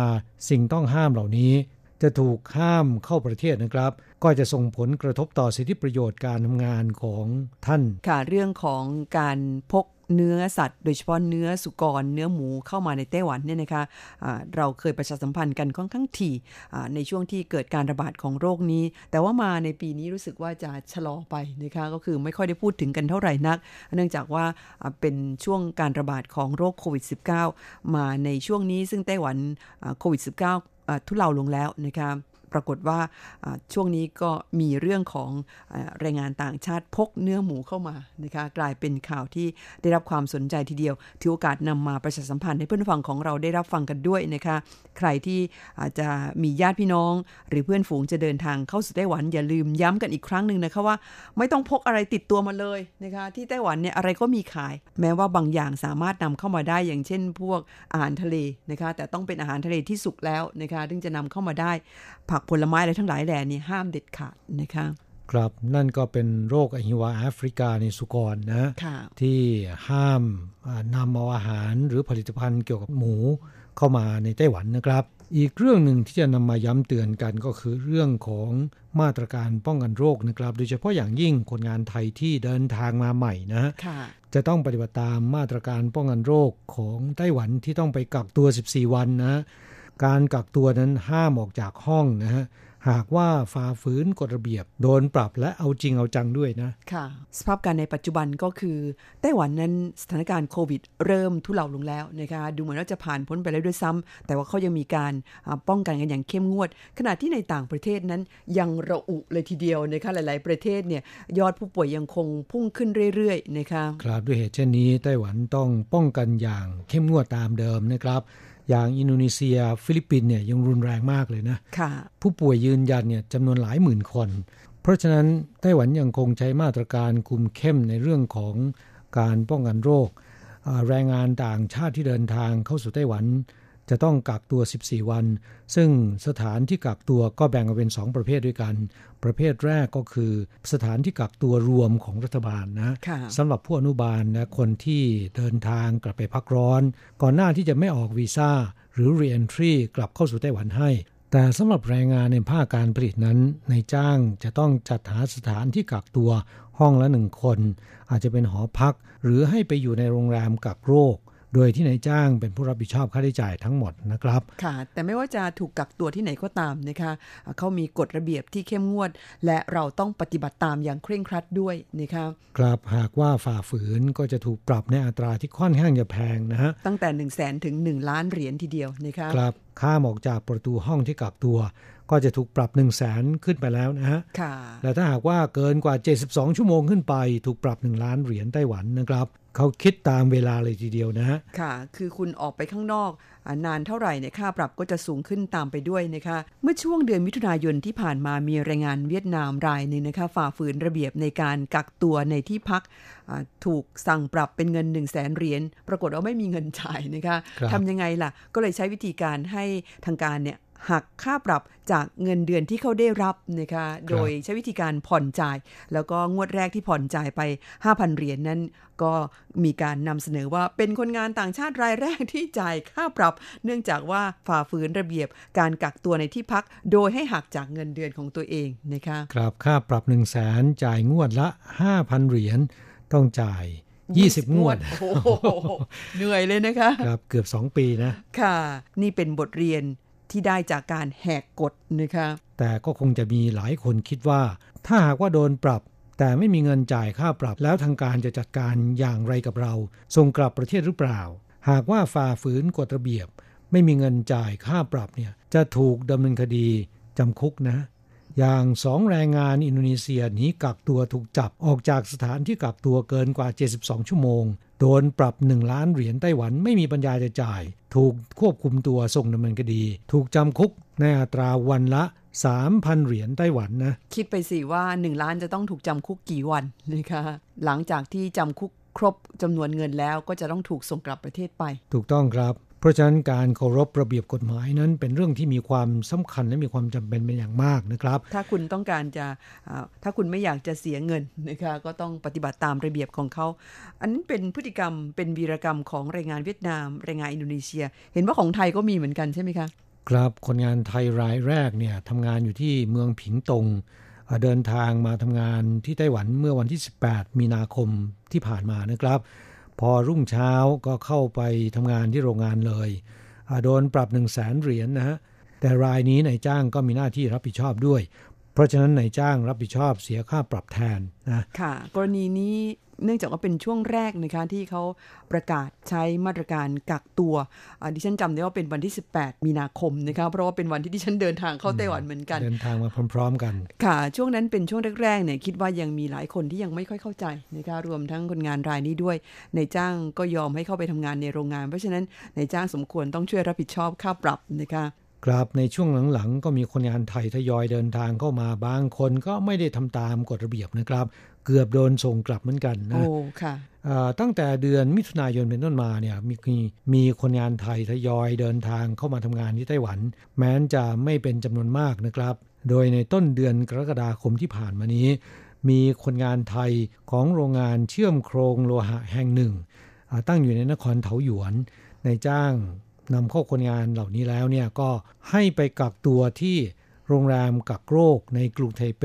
สิ่งต้องห้ามเหล่านี้ จะถูกห้ามเข้าประเทศนะครับก็จะส่งผลกระทบต่อสิทธิประโยชน์การทำงานของท่าน ค่ะเรื่องของการพก เนื้อสัตว์ โดยเฉพาะเนื้อสุกร เนื้อหมูเข้ามาในไต้หวันเนี่ยนะคะะเราเคยประชาสัมพันธ์กันค่อนข้างถี่ในช่วงที่เกิดการระบาดของโรคนี้ แต่ว่ามาในปีนี้รู้สึกว่าจะชะลอไปนะคะก็คือไม่ค่อยได้พูดถึงกันเท่าไหร่นัก เนื่องจากว่าเป็นช่วงการระบาดของโรคโควิด -19 มาในช่วงนี้ซึ่งไต้หวันโควิด -19 ทุเลาลงแล้วนะคะ ปรากฏว่าช่วงนี้ก็มีเรื่องของแรงงานต่างชาติพกเนื้อหมูเข้ามานะคะกลายเป็นข่าวที่ได้รับความสนใจทีเดียวถือโอกาสนำมาประชาสัมพันธ์ให้เพื่อนฟังของเราได้รับฟังกันด้วยนะคะใครที่อาจจะมีญาติพี่น้อง หรือเพื่อนฝูงจะเดินทางเข้าสู่ไต้หวันอย่าลืมย้ำกันอีกครั้งหนึ่งนะคะว่า ไม่ต้องพกอะไรติดตัวมาเลยนะคะที่ไต้หวันเนี่ยอะไรก็มีขาย แม้ว่าบางอย่างสามารถนำเข้ามาได้อย่างเช่น พวกอาหารทะเลนะคะแต่ต้องเป็นอาหารทะเลที่สุกแล้วนะคะถึงจะนำเข้ามาได้ผักผลไม้อะไรทั้งหลายแหล่นี่ห้ามเด็ดขาดนะคะครับนั่นก็เป็นโรคอหิวาแอฟริกาในสุกรนะค่ะที่ห้ามนำเอาอาหารหรือผลิตภัณฑ์เกี่ยวกับหมูเข้ามาในไต้หวันนะครับ อีกเรื่องหนึ่งที่จะนำมาย้ำเตือนกันก็คือเรื่องของมาตรการป้องกันโรคนะครับ โดยเฉพาะอย่างยิ่งคนงานไทยที่เดินทางมาใหม่นะค่ะจะต้องปฏิบัติตามมาตรการป้องกันโรคของไต้หวันที่ต้องไปกักตัว 14 วันนะ การกักตัวนั้นห้ามออกจากห้องนะฮะหากว่าฝ่าฝืนกฎระเบียบ โดนปรับและเอาจริงเอาจังด้วยนะ ค่ะ สภาพการณ์ในปัจจุบันก็คือ ไต้หวันนั้นสถานการณ์โควิด เริ่มทุเลาลงแล้วนะคะดูเหมือนว่าจะผ่านพ้นไปแล้วด้วยซ้ำแต่ว่าเขายังมีการป้องกันกันอย่างเข้มงวด ขณะที่ในต่างประเทศนั้นยังระอุเลยทีเดียวนะคะหลาย ๆ ประเทศเนี่ยยอดผู้ป่วยยังคงพุ่งขึ้นเรื่อยๆนะคะครับด้วยเหตุเช่นนี้ไต้หวันต้องป้องกันอย่างเข้มงวดตามเดิมนะครับ อย่างอินโดนีเซีย ฟิลิปปินส์เนี่ยยังรุนแรงมากเลยนะคะผู้ป่วยยืนยันเนี่ยจำนวนหลายหมื่นคน เพราะฉะนั้นไต้หวันยังคงใช้มาตรการคุมเข้มในเรื่องของการป้องกันโรค แรงงานต่างชาติที่เดินทางเข้าสู่ไต้หวัน จะต้องกักตัว 14 วัน ซึ่งสถานที่กักตัวก็แบ่งออกเป็น 2 ประเภทด้วยกัน ประเภทแรกก็คือสถานที่กักตัวรวมของรัฐบาลนะค่ะสำหรับผู้อนุบาลนะคนที่เดินทางกลับไปพักร้อน ก่อนหน้าที่จะไม่ออกวีซ่า หรือ re-entry กลับเข้าสู่ไต้หวันให้ แต่สำหรับแรงงานในภาคการผลิตนั้นในจ้างจะต้องจัดหาสถานที่กักตัวห้องละหนึ่งคน อาจจะเป็นหอพัก หรือให้ไปอยู่ในโรงแรมกักโรค โดยที่นายจ้างเป็นผู้รับผิดชอบค่าใช้จ่ายทั้งหมดนะครับ ค่ะ แต่ไม่ว่าจะถูกกักตัวที่ไหนก็ตามนะคะเขามีกฎระเบียบที่เข้มงวด และเราต้องปฏิบัติตามอย่างเคร่งครัดด้วยนะคะครับหากว่าฝ่าฝืนก็จะถูกปรับในอัตราที่ค่อนข้างจะแพงนะฮะตั้งแต่1นึ่งแสนถึง 1 ล้านเหรียญทีเดียวนะคะครับข้ามออกจากประตูห้องที่กักตัว ก็จะถูกปรับ1นึ่งแสนขึ้นไปแล้วนะฮะค่ะและถ้าหากว่าเกินกว่า 72 ชั่วโมงขึ้นไป ถูกปรับ 1 ล้านเหรียญไต้หวันนะครับเขาคิดตามเวลาเลยทีเดียวนะฮะ ค่ะ คือคุณออกไปข้างนอกอนานเท่าไหร่เนี่ยค่าปรับก็จะสูงขึ้นตามไปด้วยนะคะ เมื่อช่วงเดือนมิถุนายนที่ผ่านมามีแรงงานเวียดนามรายหนึ่งนะคะฝ่าฝืนระเบียบในการกักตัวในที่พักถูกสั่งปรับเป็นเงิน 1 0 0 0 0แสนเหรียญปรากฏว่าไม่มีเงินจ่ายนะคะทำยังไงล่ะ ก็เลยใช้วิธีการให้ทางการเนี่ย หักค่าปรับจากเงินเดือนที่เขาได้รับนะคะโดยใช้วิธีการผ่อนจ่าย แล้วก็งวดแรกที่ผ่อนจ่ายไป 5,000 เหรียญนนั้น ก็มีการนำเสนอว่าเป็นคนงานต่างชาติรายแรกที่จ่ายค่าปรับ เนื่องจากว่าฝ่าฝืนระเบียบการกักตัวในที่พัก โดยให้หักจากเงินเดือนของตัวเองนะคะครับค่าปรับ 1 0 0 0 0แสนจ่ายงวดละ 5,000 เหรียญต้องจ่าย20งวด โอ้โห เหนื่อยเลยนะคะ ครับ เกือบ2ปีนะ ค่ะ นี่เป็นบทเรียน ที่ได้จากการแหกกฎนะคะแต่ก็คงจะมีหลายคนคิดว่า ถ้าหากว่าโดนปรับ แต่ไม่มีเงินจ่ายค่าปรับแล้วทางการจะจัดการอย่างไรกับเรา ส่งกลับประเทศหรือเปล่า หากว่าฝ่าฝืนกฎระเบียบ ไม่มีเงินจ่ายค่าปรับเนี่ยจะถูกดำเนินคดีจำคุกนะ อย่างสองแรงงานอินโดนีเซียหนีกักตัวถูกจับออกจากสถานที่กักตัวเกินกว่า 72 ชั่วโมง โดนปรับ 1 ล้านเหรียญไต้หวันไม่มีปัญญาจะจ่าย ถูกควบคุมตัวส่งดำเนินคดี ถูกจำคุกในอัตราวันละ 3,000 เหรียญไต้หวันนะ คิดไปสิว่า 1 ล้านจะต้องถูกจำคุกกี่วันนะคะหลังจากที่จำคุกครบจำนวนเงินแล้วก็จะต้องถูกส่งกลับประเทศไป ถูกต้องครับเพ ราะฉะนั้นการเคารพระเบียบกฎหมายนั้น เป็นเรื่องที่มีความสำคัญและมีความจำเป็นเป็นอย่างมากนะครับ ถ้าคุณต้องการจะถ้าคุณไม่อยากจะเสียเงินนะคะก็ต้องปฏิบัติตามระเบียบของเขา อันนั้นเป็นพฤติกรรมเป็นวีรกรรมของแรงงานเวียดนามแรงงานอินโดนีเซีย เห็นว่าของไทยก็มีเหมือนกันใช่ไหมคะครับคนงานไทยรายแรกเนี่ยทำงานอยู่ที่เมืองผิงตงเดินทางมาทำงานที่ไต้หวันเมื่อวันที่ 18 มีนาคมที่ผ่านมานะครับ พอรุ่งเช้าก็เข้าไปทำงานที่โรงงานเลยโดนปรับ1 0 0 0 0แสนเหรียญนนะฮะแต่รายนี้นายจ้างก็มีหน้าที่รับผิดชอบด้วย เพราะฉะนั้นนายจ้างรับผิดชอบเสียค่าปรับแทนนะค่ะ กรณีนี้เนื่องจากว่าเป็นช่วงแรกนะคะที่เขาประกาศใช้มาตรการกักตัวดิฉันจำได้ว่าเป็นวันที่ 18 มีนาคมนะคะเพราะว่าเป็นวันที่ดิฉันเดินทางเข้าไต้หวันเหมือนกัน เดินทางมาพร้อม ๆ กัน ค่ะ ช่วงนั้นเป็นช่วงแรกๆเนี่ยคิดว่ายังมีหลายคนที่ยังไม่ค่อยเข้าใจนะคะรวมทั้งคนงานรายนี้ด้วยนายจ้างก็ยอมให้เข้าไปทำงานในโรงงาน เพราะฉะนั้นนายจ้างสมควรต้องช่วยรับผิดชอบค่าปรับนะคะ ครับในช่วงหลังๆ ก็มีคนงานไทยทยอยเดินทางเข้ามาบางคนก็ไม่ได้ทำตามกฎระเบียบนะครับ เกือบโดนส่งกลับเหมือนกันนะโอ้ค่ะตั้งแต่เดือนมิถุนายนเป็นต้นมาเนี่ยมีมีคนงานไทยทยอยเดินทางเข้ามาทำงานที่ไต้หวัน แม้นจะไม่เป็นจำนวนมากนะครับ โดยในต้นเดือนกรกฎาคมที่ผ่านมานี้ มีคนงานไทยของโรงงานเชื่อมโครงโลหะแห่งหนึ่ง ตั้งอยู่ในนครเถาหยวนในจ้าง นำเข้าคนงานเหล่านี้แล้วเนี่ยก็ให้ไปกักตัวที่โรงแรมกักโรคในกรุงไทเป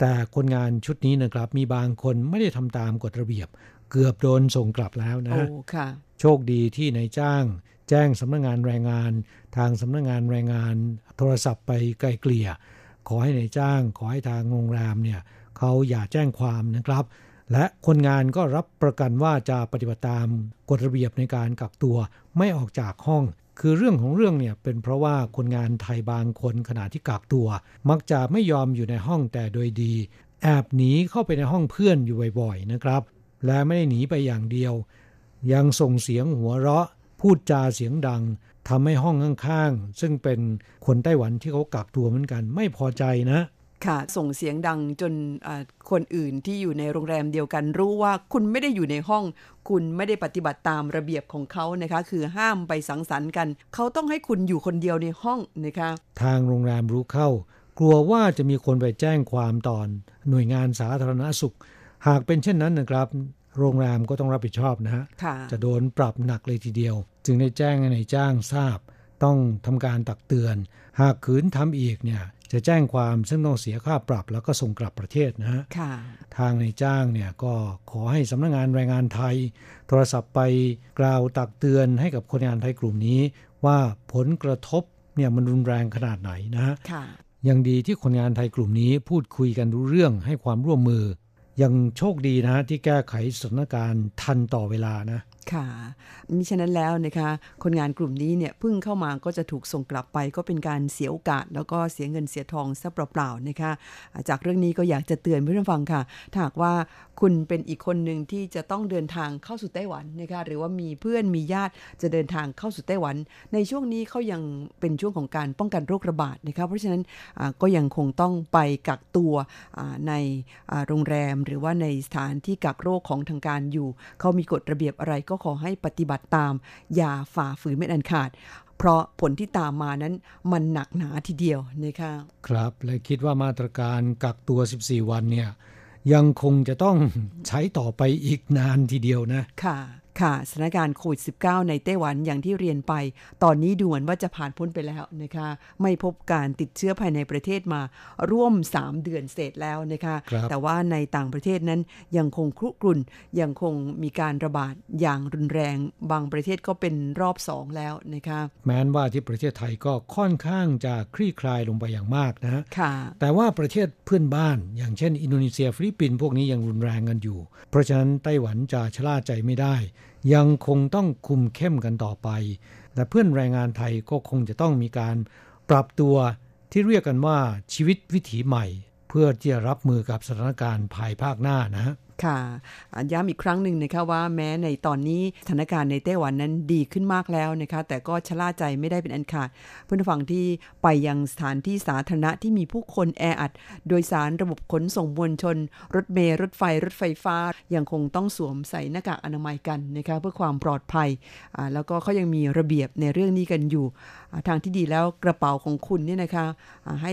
แต่คนงานชุดนี้นะครับ มีบางคนไม่ได้ทำตามกฎระเบียบ เกือบโดนส่งกลับแล้วนะโอ้ค่ะโชคดีที่นายจ้าง แจ้งสำนักงงานแรงงาน ทางสำนักงงานแรงงาน โทรศัพท์ไปไกลเกลี่ย ขอให้ในายจ้าง ขอให้ทางโรงแรมเนี่ยเขาอย่าแจ้งความนะครับ และคนงานก็รับประกันว่าจะปฏิบัติตามกฎระเบียบในการกักตัวไม่ออกจากห้อง คือเรื่องของเรื่องเนี่ยเป็นเพราะว่าคนงานไทยบางคนขณะที่กักตัว มักจะไม่ยอมอยู่ในห้องแต่โดยดี แอบหนีเข้าไปในห้องเพื่อนอยู่บ่อยๆนะครับ และไม่ได้หนีไปอย่างเดียว ยังส่งเสียงหัวเราะ พูดจาเสียงดังทำให้ห้องข้างๆซึ่งเป็นคนไต้หวันที่เขากักตัวเหมือนกันไม่พอใจนะ ค่ะ ส่งเสียงดังจนคนอื่นที่อยู่ในโรงแรมเดียวกันรู้ว่าคุณไม่ได้อยู่ในห้อง คุณไม่ได้ปฏิบัติตามระเบียบของเขานะคะ คือห้ามไปสังสรรค์กัน เขาต้องให้คุณอยู่คนเดียวในห้องนะคะ ทางโรงแรมรู้เข้า กลัวว่าจะมีคนไปแจ้งความตอนหน่วยงานสาธารณสุข หากเป็นเช่นนั้นนะครับ โรงแรมก็ต้องรับผิดชอบนะฮะค่ะจะโดนปรับหนักเลยทีเดียว จึงได้แจ้งให้นายจ้างทราบ ต้องทำการตักเตือน หากขืนทำอีกเนี่ย จะแจ้งความซึ่งต้องเสียค่าปรับแล้วก็ส่งกลับประเทศนะฮะค่ะทางนายจ้างเนี่ยก็ขอให้สำนักงงานแรงงานไทย โทรศัพท์ไปกล่าวตักเตือนให้กับคนงานไทยกลุ่มนี้ ว่าผลกระทบเนี่ยมันรุนแรงขนาดไหนนะฮะค่ะยังดีที่คนงานไทยกลุ่มนี้พูดคุยกันรู้เรื่องให้ความร่วมมือ ยังโชคดีนะที่แก้ไขสถานการณ์ทันต่อเวลานะ ค่ะมิฉะนั้นแล้วนะคะคนงานกลุ่มนี้เนี่ยพิ่งเข้ามาก็จะถูกส่งกลับไป ก็เป็นการเสียโอกาส แล้วก็เสียเงินเสียทองซะเปล่าๆนะคะ จากเรื่องนี้ก็อยากจะเตือนเพื่อนฟังค่ะถ้าหากว่าคุณเป็นอีกคนหนึ่งที่จะต้องเดินทางเข้าสู่ไต้หวันนะคะหรือว่ามีเพื่อนมีญาติจะเดินทางเข้าสู่ไต้หวัน ในช่วงนี้เขายังเป็นช่วงของการป้องกันโรคระบาดนะคะเพราะฉะนั้นก็ยังคงต้องไปกักตัวในโรงแรม หรือว่าในสถานที่กักโรคของทางการอยู่เขามีกฎระเบียบอะไรก็ขอให้ปฏิบัติตาม อย่าฝ่าฝืนไม่อันขาด เพราะผลที่ตามมานั้นมันหนักหนาทีเดียวนะคะครับ และคิดว่ามาตรการกักตัว 14 วันเนี่ยยังคงจะต้องใช้ต่อไปอีกนานทีเดียวนะ ค่ะ ค่ะสถานการณ์โควิด -19 ในไต้หวันอย่างที่เรียนไป ตอนนี้ดูเหมือนว่าจะผ่านพ้นไปแล้วนะคะ ไม่พบการติดเชื้อภายในประเทศมาร่วม 3 เดือนเศษแล้วนะคะแต่ว่าในต่างประเทศนั้นยังคงคุกรุ่นยังคงมีการระบาดอย่างรุนแรงบางประเทศก็เป็นรอบ 2 แล้วนะคะแม้นว่าที่ประเทศไทยก็ค่อนข้างจะคลี่คลายลงไปอย่างมากนะคะ แต่ว่าประเทศเพื่อนบ้าน อย่างเช่น อินโดนีเซียฟิลิปปินส์พวกนี้ยังรุนแรงกันอยู่ เพราะฉะนั้นไต้หวันจะชะล่าใจไม่ได้ ยังคงต้องคุมเข้มกันต่อไป และเพื่อนแรงงานไทยก็คงจะต้องมีการปรับตัวที่เรียกกันว่าชีวิตวิถีใหม่ เพื่อที่จะรับมือกับสถานการณ์ภายภาคหน้านะ ค่ะย้ำอีกครั้งหนึ่งนะคะว่าแม้ในตอนนี้สถานการณ์ในไต้หวันนั้นดีขึ้นมากแล้วนะคะ แต่ก็ชะล่าใจไม่ได้เป็นอันขาดเพื่อนฝั่งที่ไปยังสถานที่สาธารณะที่มีผู้คนแออัด โดยสารระบบขนส่งมวลชน รถเมล์รถไฟ รถไฟฟ้า ยังคงต้องสวมใส่หน้ากากอนามัยกันนะคะเพื่อความปลอดภัยแล้วก็เขายังมีระเบียบในเรื่องนี้กันอยู่ ทางที่ดีแล้วกระเป๋าของคุณเนี่ยนะคะให้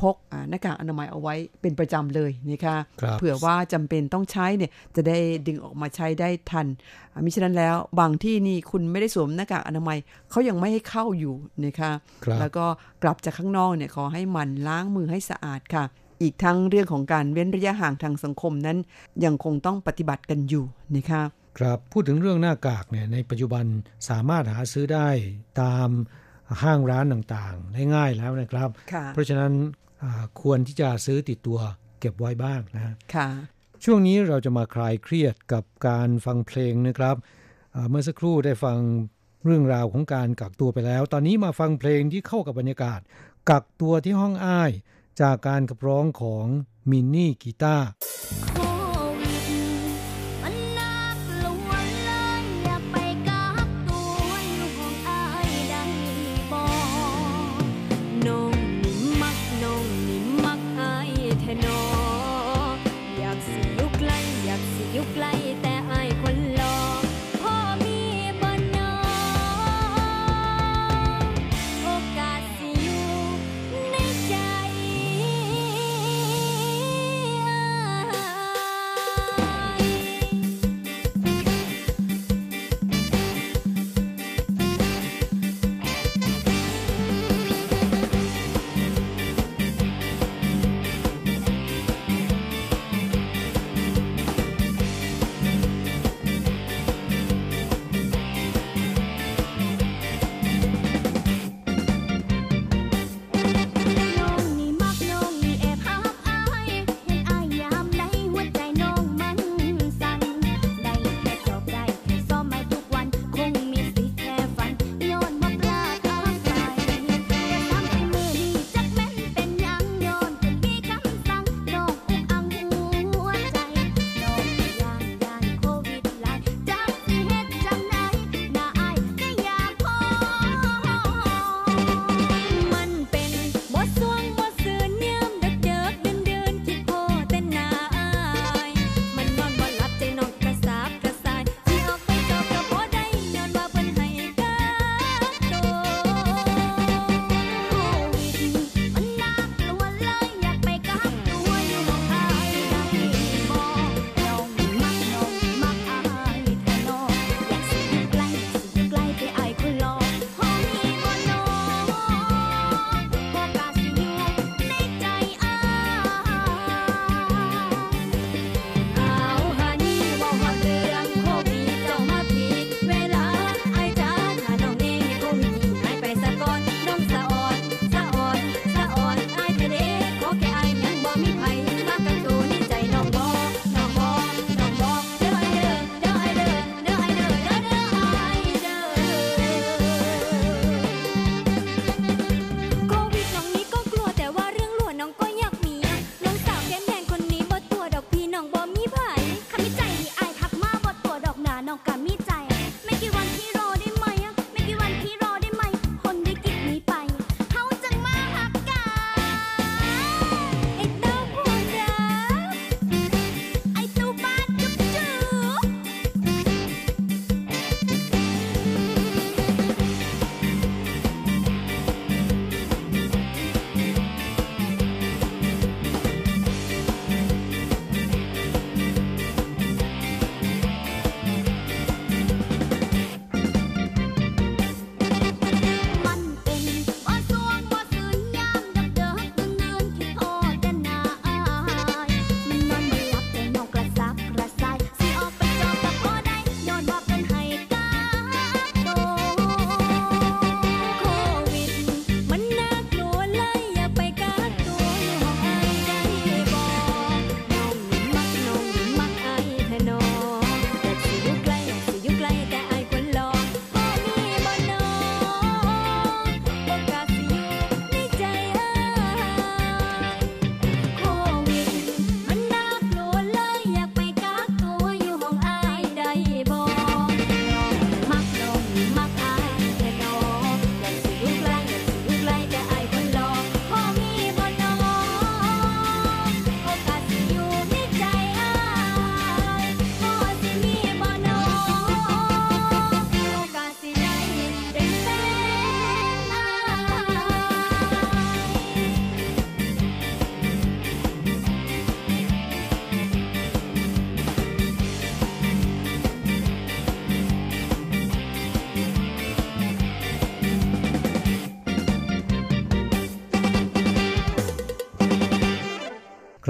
พกหน้ากากอนามัยเอาไว้เป็นประจำเลยนะคะเผื่อว่าจำเป็นต้องใช้เนี่ยจะได้ดึงออกมาใช้ได้ทันมิฉะนั้นแล้วบางที่นี่คุณไม่ได้สวมหน้ากากอนามัยเขายังไม่ให้เข้าอยู่นะคะแล้วก็กลับจากข้างนอกเนี่ยขอให้มันล้างมือให้สะอาดค่ะอีกทั้งเรื่องของการเว้นระยะห่างทางสังคมนั้น ยังคงต้องปฏิบัติกันอยู่นะคะครับพูดถึงเรื่องหน้ากากเนี่ยในปัจจุบันสามารถหาซื้อได้ตาม ห้างร้านต่างๆ ได้ง่ายแล้วนะครับ เพราะฉะนั้นควรที่จะซื้อติดตัวเก็บไว้บ้างนะค่ะช่วงนี้เราจะมาคลายเครียดกับการฟังเพลงนะครับ เมื่อสักครู่ได้ฟังเรื่องราวของการกักตัวไปแล้ว ตอนนี้มาฟังเพลงที่เข้ากับบรรยากาศ กักตัวที่ห้องอ้าย จากการขับร้องของมินนี่กีตาร์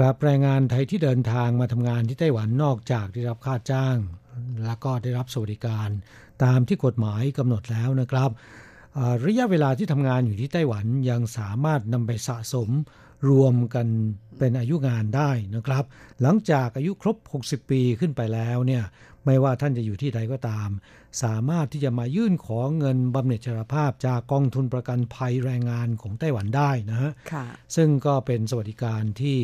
ครับแรงงานไทยที่เดินทางมาทำงานที่ไต้หวันนอกจากได้รับค่าจ้าง แล้วก็ได้รับสวัสดิการตามที่กฎหมายกำหนดแล้วนะครับ ระยะเวลาที่ทำงานอยู่ที่ไต้หวันยังสามารถนำไปสะสมรวมกันเป็นอายุงานได้นะครับ หลังจากอายุครบ 60 ปีขึ้นไปแล้วเนี่ย ไม่ว่าท่านจะอยู่ที่ใดก็ตาม สามารถที่จะมายื่นขอเงินบำเหน็จชราภาพจากกองทุนประกันภัยแรงงานของไต้หวันได้นะฮะค่ะซึ่งก็เป็นสวัสดิการที่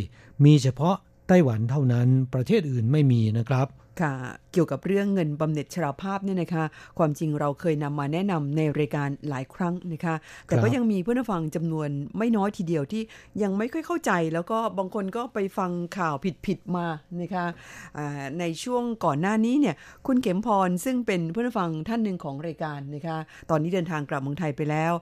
มีเฉพาะไต้หวันเท่านั้นประเทศอื่นไม่มีนะครับ ค่ะเกี่ยวกับเรื่องเงินบำเหน็จชราภาพเนี่ยนะคะ ความจริงเราเคยนำมาแนะนำในรายการหลายครั้งนะคะ แต่ก็ยังมีเพื่อนฟังจำนวนไม่น้อยทีเดียวที่ยังไม่ค่อยเข้าใจ แล้วก็บางคนก็ไปฟังข่าวผิดๆมานะคะอ่าในช่วงก่อนหน้านี้เนี่ยคุณเข็มพรซึ่งเป็นเพื่อนฟังท่านหนึ่งของรายการนะคะ ตอนนี้เดินทางกลับเมืองไทยไปแล้ว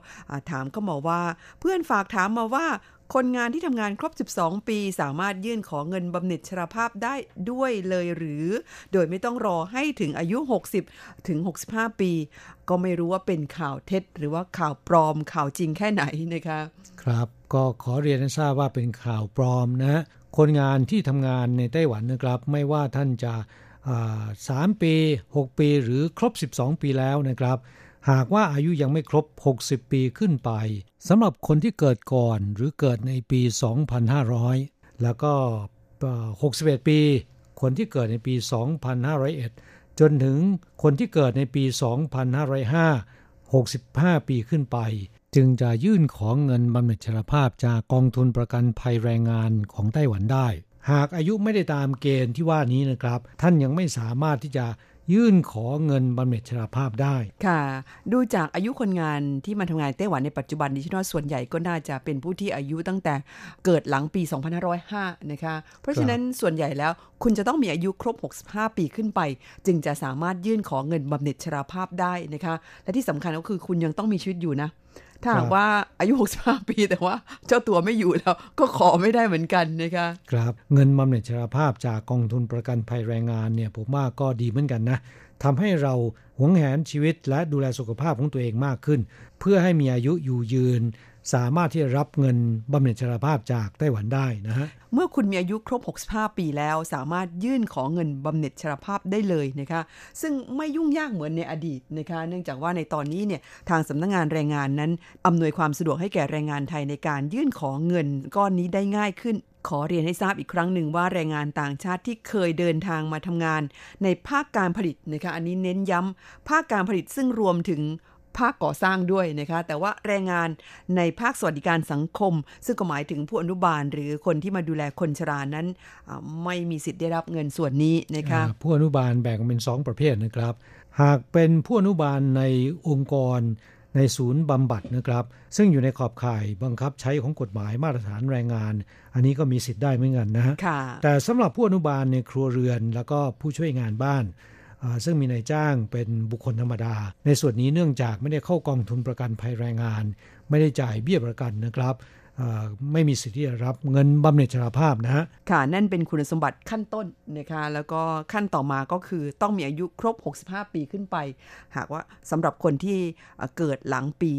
ถามก็มาว่าเพื่อนฝากถามมาว่า คนงานที่ทำงานครบ 12 ปีสามารถยื่นขอเงินบำเหน็จชราภาพได้ด้วยเลยหรือ โดยไม่ต้องรอให้ถึงอายุ 60 ถึง 65 ปี ก็ไม่รู้ว่าเป็นข่าวเท็จ หรือว่าข่าวปลอมข่าวจริงแค่ไหนนะคะ ครับก็ขอเรียนให้ทราบว่าเป็นข่าวปลอมนะคนงานที่ทำงานในไต้หวันนะครับ ไม่ว่าท่านจะสามปี 6 ปีหรือครบ 12 ปีแล้วนะครับ หากว่าอายุยังไม่ครบ 60 ปีขึ้นไปสำหรับคนที่เกิดก่อนหรือเกิดในปี 2500 แล้วก็ 61 ปี คนที่เกิดในปี 2501 จนถึงคนที่เกิดในปี 2505 65 ปีขึ้นไป จึงจะยื่นของเงินบำเหน็จชราภาพจากกองทุนประกันภัยแรงงานของไต้หวันได้ หากอายุไม่ได้ตามเกณฑ์ที่ว่านี้นะครับ ท่านยังไม่สามารถที่จะ ยื่นขอเงินบำเหน็จชราภาพได้ ค่ะ ดูจากอายุคนงานที่มาทำงานไต้หวันในปัจจุบันดิฉันว่าส่วนใหญ่ก็น่าจะเป็นผู้ที่อายุตั้งแต่เกิดหลังปี 2505 นะคะ เพราะฉะนั้นส่วนใหญ่แล้วคุณจะต้องมีอายุครบ 65 ปีขึ้นไป จึงจะสามารถยื่นขอเงินบำเหน็จชราภาพได้นะคะ และที่สำคัญก็คือคุณยังต้องมีชีวิตอยู่นะ ถ้าหากว่าอายุ 65 ปี แต่ว่าเจ้าตัวไม่อยู่แล้ว ก็ขอไม่ได้เหมือนกันนะคะ ครับเงินบำเหน็จชราภาพจากกองทุนประกันภัยแรงงานเนี่ยผมว่าก็ดีเหมือนกันนะทำให้เราหวงแหนชีวิตและดูแลสุขภาพของตัวเองมากขึ้น เพื่อให้มีอายุอยู่ยืน สามารถที่จะรับเงินบำเหน็จชราภาพจากไต้หวันได้นะฮะ เมื่อคุณมีอายุครบ 65 ปีแล้ว สามารถยื่นขอเงินบำเหน็จชราภาพได้เลยนะคะ ซึ่งไม่ยุ่งยากเหมือนในอดีตนะคะ เนื่องจากว่าในตอนนี้เนี่ยทางสำนักงงานแรงงานนั้นอำนวยความสะดวกให้แก่แรงงานไทยในการยื่นขอเงินก้อนนี้ได้ง่ายขึ้นขอเรียนให้ทราบอีกครั้งหนึ่งว่าแรงงานต่างชาติที่เคยเดินทางมาทำงาน ในภาคการผลิตนะคะอันนี้เน้นย้ำภาคการผลิตซึ่งรวมถึง ภาคก่อสร้างด้วยนะคะ แต่ว่าแรงงานในภาคสวัสดิการสังคม ซึ่งก็หมายถึงผู้อนุบาล หรือคนที่มาดูแลคนชรานั้นอ่าไม่มีสิทธิ์ได้รับเงินส่วนนี้นะคะอ่าผู้อนุบาลแบ่งเป็น 2 ประเภทนะครับ หากเป็นผู้อนุบาลในองค์กรในศูนย์บำบัดนะครับ ซึ่งอยู่ในขอบข่ายบังคับใช้ของกฎหมายมาตรฐานแรงงาน อันนี้ก็มีสิทธิ์ได้เหมือนกันนะฮะค่ะแต่สำหรับผู้อนุบาลในครัวเรือนแล้วก็ผู้ช่วยงานบ้านอ่า ซึ่งมีนายจ้างเป็นบุคคลธรรมดา ในส่วนนี้เนื่องจากไม่ได้เข้ากองทุนประกันภัยแรงงาน ไม่ได้จ่ายเบี้ยประกันนะครับ ไม่มีสิทธิ์ที่จะรับเงินบำเหน็จชราภาพนะฮะค่ะนั่นเป็นคุณสมบัติขั้นต้นนะคะแล้วก็ขั้นต่อมาก็คือต้องมีอายุครบ 65 ปีขึ้นไป หากว่าสำหรับคนที่เกิดหลังปี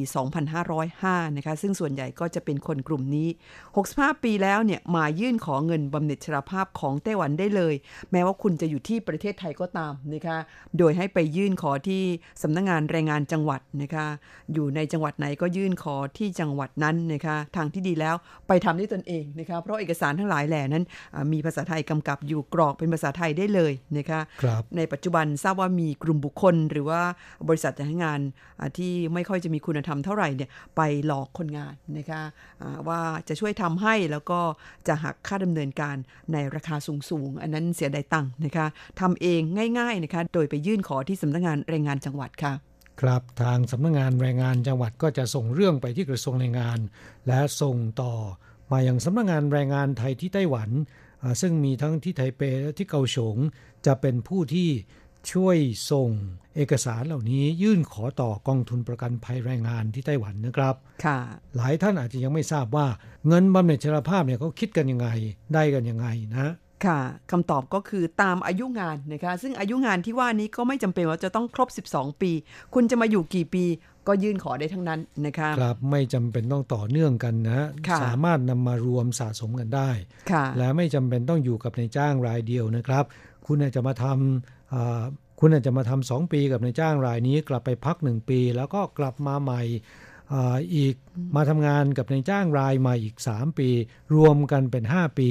2505นะคะซึ่งส่วนใหญ่ก็จะเป็นคนกลุ่มนี้ 65 ปีแล้วเนี่ยมายื่นขอเงินบำเหน็จชราภาพของไต้หวันได้เลย แม้ว่าคุณจะอยู่ที่ประเทศไทยก็ตามนะคะโดยให้ไปยื่นขอที่สำนักงานแรงงานจังหวัดนะคะอยู่ในจังหวัดไหนก็ยื่นขอที่จังหวัดนั้นนะคะทางที่ดีแล้วไปทำด้วยตนเองนะคะเพราะเอกสารทั้งหลายแหล่นั้นอ่ามีภาษาไทยกำกับอยู่กรอกเป็นภาษาไทยได้เลยนะคะครับในปัจจุบันทราบว่ามีกลุ่มบุคคล หรือว่าบริษัทจ้างงานอ่าที่ไม่ค่อยจะมีคุณธรรมเท่าไหร่เนี่ยไปหลอกคนงานนะคะอ่าว่าจะช่วยทำให้แล้วก็จะหักค่าดำเนินการในราคาสูงๆ อันนั้นเสียดายตังค์นะคะทำเองง่ายๆนะคะโดยไปยื่นขอที่สำนักงานแรงงานจังหวัดค่ะ ครับทางสำนักงานแรงงานจังหวัดก็จะส่งเรื่องไปที่กระทรวงแรงงาน และส่งต่อมายังสำนักงานแรงงานไทยที่ไต้หวันอ่าซึ่งมีทั้งที่ไทเปและที่เกาฉงจะเป็นผู้ที่ช่วยส่งเอกสารเหล่านี้ยื่นขอต่อกองทุนประกันภัยแรงงานที่ไต้หวันนะครับ ค่ะ หลายท่านอาจจะยังไม่ทราบว่าเงินบำเหน็จชราภาพเนี่ยเขาคิดกันยังไง ได้กันยังไงนะ ค่ะคำตอบก็คือตามอายุงานนะคะซึ่งอายุงานที่ว่านี้ก็ไม่จำเป็นว่าจะต้องครบ 12 ปี คุณจะมาอยู่กี่ปีก็ยื่นขอได้ทั้งนั้นนะคะครับไม่จำเป็นต้องต่อเนื่องกันนะค่ะสามารถนำมารวมสะสมกันได้ค่ะและไม่จำเป็นต้องอยู่กับนายจ้างรายเดียวนะครับ คุณอาจจะมาทำอ่าคุณอาจจะมาทำสองปีกับนายจ้างรายนี้ กลับไปพักหนึ่งปี แล้วก็กลับมาใหม่อ่าอีกมาทำงานกับนายจ้างรายใหม่อีก 3 ปี รวมกันเป็น 5 ปี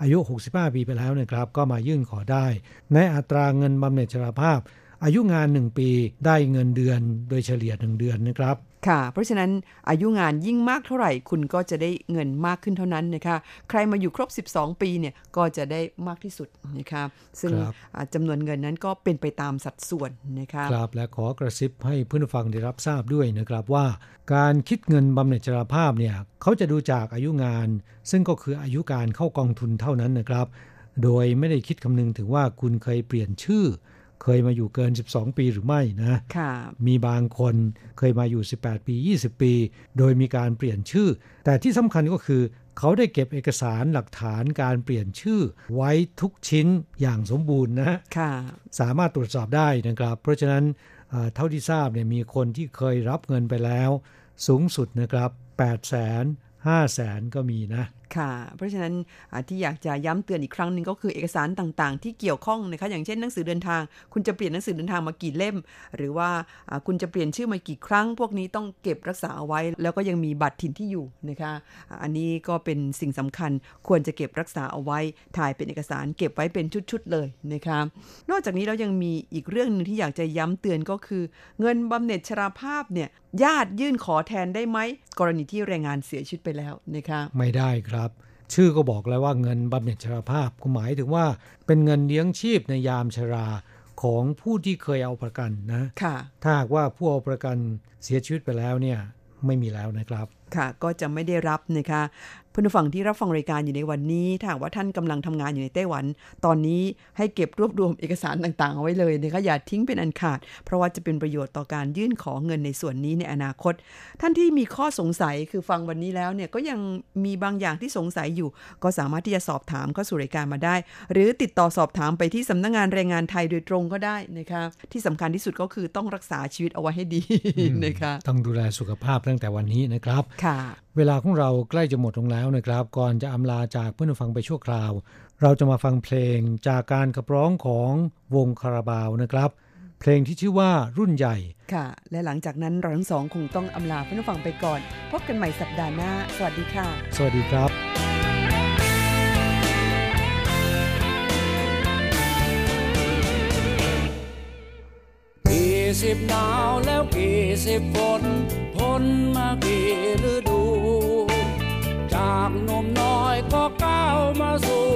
อายุ 65 ปีไปแล้วนะครับ ก็มายื่นขอได้ ในอัตราเงินบำเหน็จชราภาพ อายุงาน 1 ปีได้เงินเดือนโดยเฉลี่ย 1 เดือนนะครับ ค่ะ เพราะฉะนั้นอายุงานยิ่งมากเท่าไหร่ คุณก็จะได้เงินมากขึ้นเท่านั้นนะคะ ใครมาอยู่ครบ 12 ปีเนี่ยก็จะได้มากที่สุดนะคะซึ่งครับอ่าจำนวนเงินนั้นก็เป็นไปตามสัดส่วนนะคะครับและขอกระซิบให้เพื่อนผู้ฟังได้รับทราบด้วยนะครับว่า การคิดเงินบำเหน็จชราภาพเนี่ยเขาจะดูจากอายุงาน ซึ่งก็คืออายุการเข้ากองทุนเท่านั้นนะครับ โดยไม่ได้คิดคำนึงถึงว่าคุณเคยเปลี่ยนชื่อ เคยมาอยู่เกิน 12 ปีหรือไม่นะค่ะมีบางคนเคยมาอยู่ 18 ปี 20 ปี โดยมีการเปลี่ยนชื่อ แต่ที่สำคัญก็คือ เขาได้เก็บเอกสารหลักฐานการเปลี่ยนชื่อ ไว้ทุกชิ้นอย่างสมบูรณ์นะค่ะสามารถตรวจสอบได้นะครับ เพราะฉะนั้นเอ่อเท่าที่ทราบเนี่ยมีคนที่เคยรับเงินไปแล้ว สูงสุดนะครับ8แสน5แสนก็มีนะค่ะ เพราะฉะนั้นที่อยากจะย้ำเตือนอีกครั้งหนึ่งก็คือเอกสารต่างๆ ที่เกี่ยวข้องนะคะอย่างเช่นหนังสือเดินทาง คุณจะเปลี่ยนหนังสือเดินทางมากี่เล่ม หรือว่าคุณจะเปลี่ยนชื่อมากี่ครั้ง พวกนี้ต้องเก็บรักษาเอาไว้ แล้วก็ยังมีบัตรถิ่นที่อยู่นะคะอันนี้ก็เป็นสิ่งสำคัญควรจะเก็บรักษาเอาไว้ ถ่ายเป็นเอกสารเก็บไว้เป็นชุดๆเลยนะคะนอกจากนี้เรายังมีอีกเรื่องหนึงที่อยากจะย้ำเตือนก็คือ เงินบำเหน็จชราภาพเนี่ยญาติยื่นขอแทนได้ไหมกรณีที่แรงงานเสียชีวิตไปแล้วนะคะไม่ได้ครับชื่อก็บอกแล้วว่าเงินบำเหน็จชราภาพก็หมายถึงว่าเป็นเงินเลี้ยงชีพในยามชราของผู้ที่เคยเอาประกันนะค่ะถ้าหากว่าผู้เอาประกันเสียชีวิตไปแล้วเนี่ยไม่มีแล้วนะครับค่ะก็จะไม่ได้รับนะคะเพื่อนผู้ฟังที่รับฟังรายการอยู่ในวันนี้ถ้าหากว่าท่านกำลังทำงานอยู่ในไต้หวัน ตอนนี้ให้เก็บรวบรวมเอกสารต่างๆเอาไว้เลยนะคะอย่าทิ้งเป็นอันขาด เพราะว่าจะเป็นประโยชน์ต่อการยื่นขอเงินในส่วนนี้ในอนาคต ท่านที่มีข้อสงสัยคือฟังวันนี้แล้วเนี่ยก็ยังมีบางอย่างที่สงสัยอยู่ ก็สามารถที่จะสอบถามเข้าสู่รายการมาได้ หรือติดต่อสอบถามไปที่สำนักงานแรงงานไทยโดยตรงก็ได้นะคะที่สำคัญที่สุดก็คือต้องรักษาชีวิตเอาไว้ให้ดีนะคะต้องดูแลสุขภาพตั้งแต่วันนี้นะครับเวลาของเราใกล้จะหมดลงแล้วนะครับ ก่อนจะอำลาจากเพื่อนฟังไปชั่วคราว เราจะมาฟังเพลงจากการขับร้องของวงคาราบาวนะครับ เพลงที่ชื่อว่ารุ่นใหญ่ ค่ะ และหลังจากนั้นเราทั้งสองคงต้องอำลาเพื่อนฟังไปก่อน พบกันใหม่สัปดาห์หน้า สวัสดีค่ะ สวัสดีครับี่สิบหนาวแล้วกี่สิบฝน นมากี่ฤดู จากนมน้อยก็ก้าวมาสู่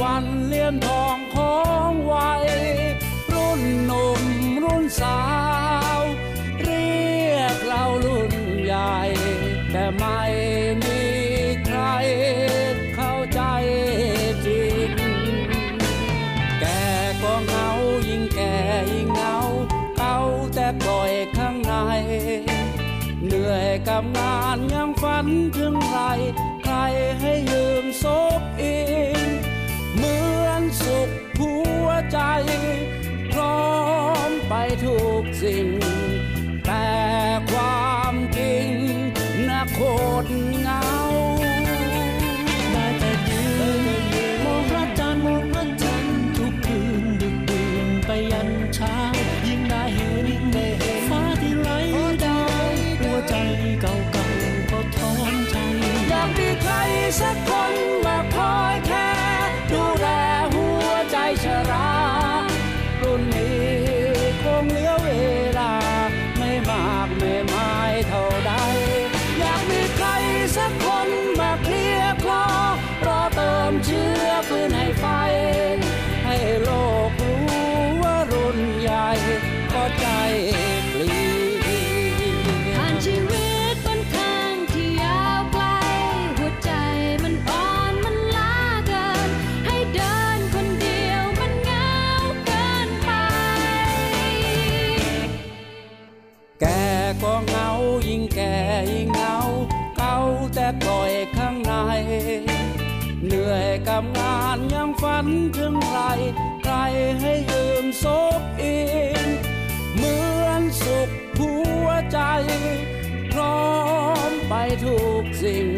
วันเลี้ยมทองของวัย รุ่นหนุ่มรุ่นสาว เรียกเรารุ่นใหญ่ แต่ไม่มี มงานยังฝันถึงใคร ใครให้ยืมซบเอง เหมือนสุขหัวใจ พร้อมไปทุกสิ่ง แต่ความจริงนะคน ปล่อยข้างใน เหนื่อยกับงานยังฝันถึงใคร ใครให้ยืมซบอินเหมือนสุขหัวใจ พร้อมไปทุกสิ่ง